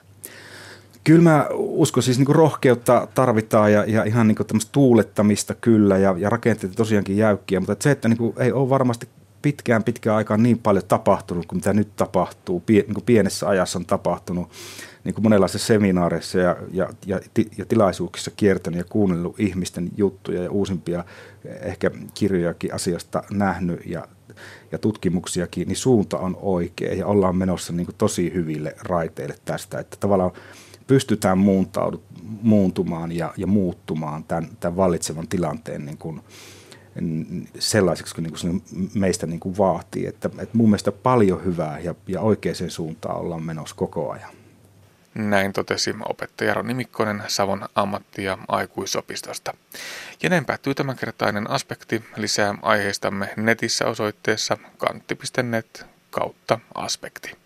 Kyllä mä uskon, siis niin rohkeutta tarvitaan ja, ja ihan niin tämmöistä tuulettamista kyllä ja, ja rakenteet tosiaankin jäykkiä, mutta että se, että niin ei ole varmasti pitkään pitkään aikaan niin paljon tapahtunut kuin mitä nyt tapahtuu, pie, niin pienessä ajassa on tapahtunut niin kuin monenlaisissa seminaareissa ja, ja, ja, ja tilaisuuksissa kiertänyt ja kuunnellut ihmisten juttuja ja uusimpia ehkä kirjojakin asiasta nähnyt ja ja tutkimuksiakin, niin suunta on oikea ja ollaan menossa niin kuin tosi hyville raiteille tästä, että tavallaan pystytään muuntumaan ja, ja muuttumaan tämän, tämän vallitsevan tilanteen niin kuin, sellaiseksi kuin, niin kuin meistä niin kuin vaatii. Että, että mun mielestä paljon hyvää ja, ja oikeaan suuntaan ollaan menossa koko ajan. Näin totesi opettaja Roni Mikkonen Savon ammatti- ja aikuisopistosta. Ja näin päättyy tämänkertainen aspekti. Lisää aiheistamme netissä osoitteessa kantti.net kautta aspekti.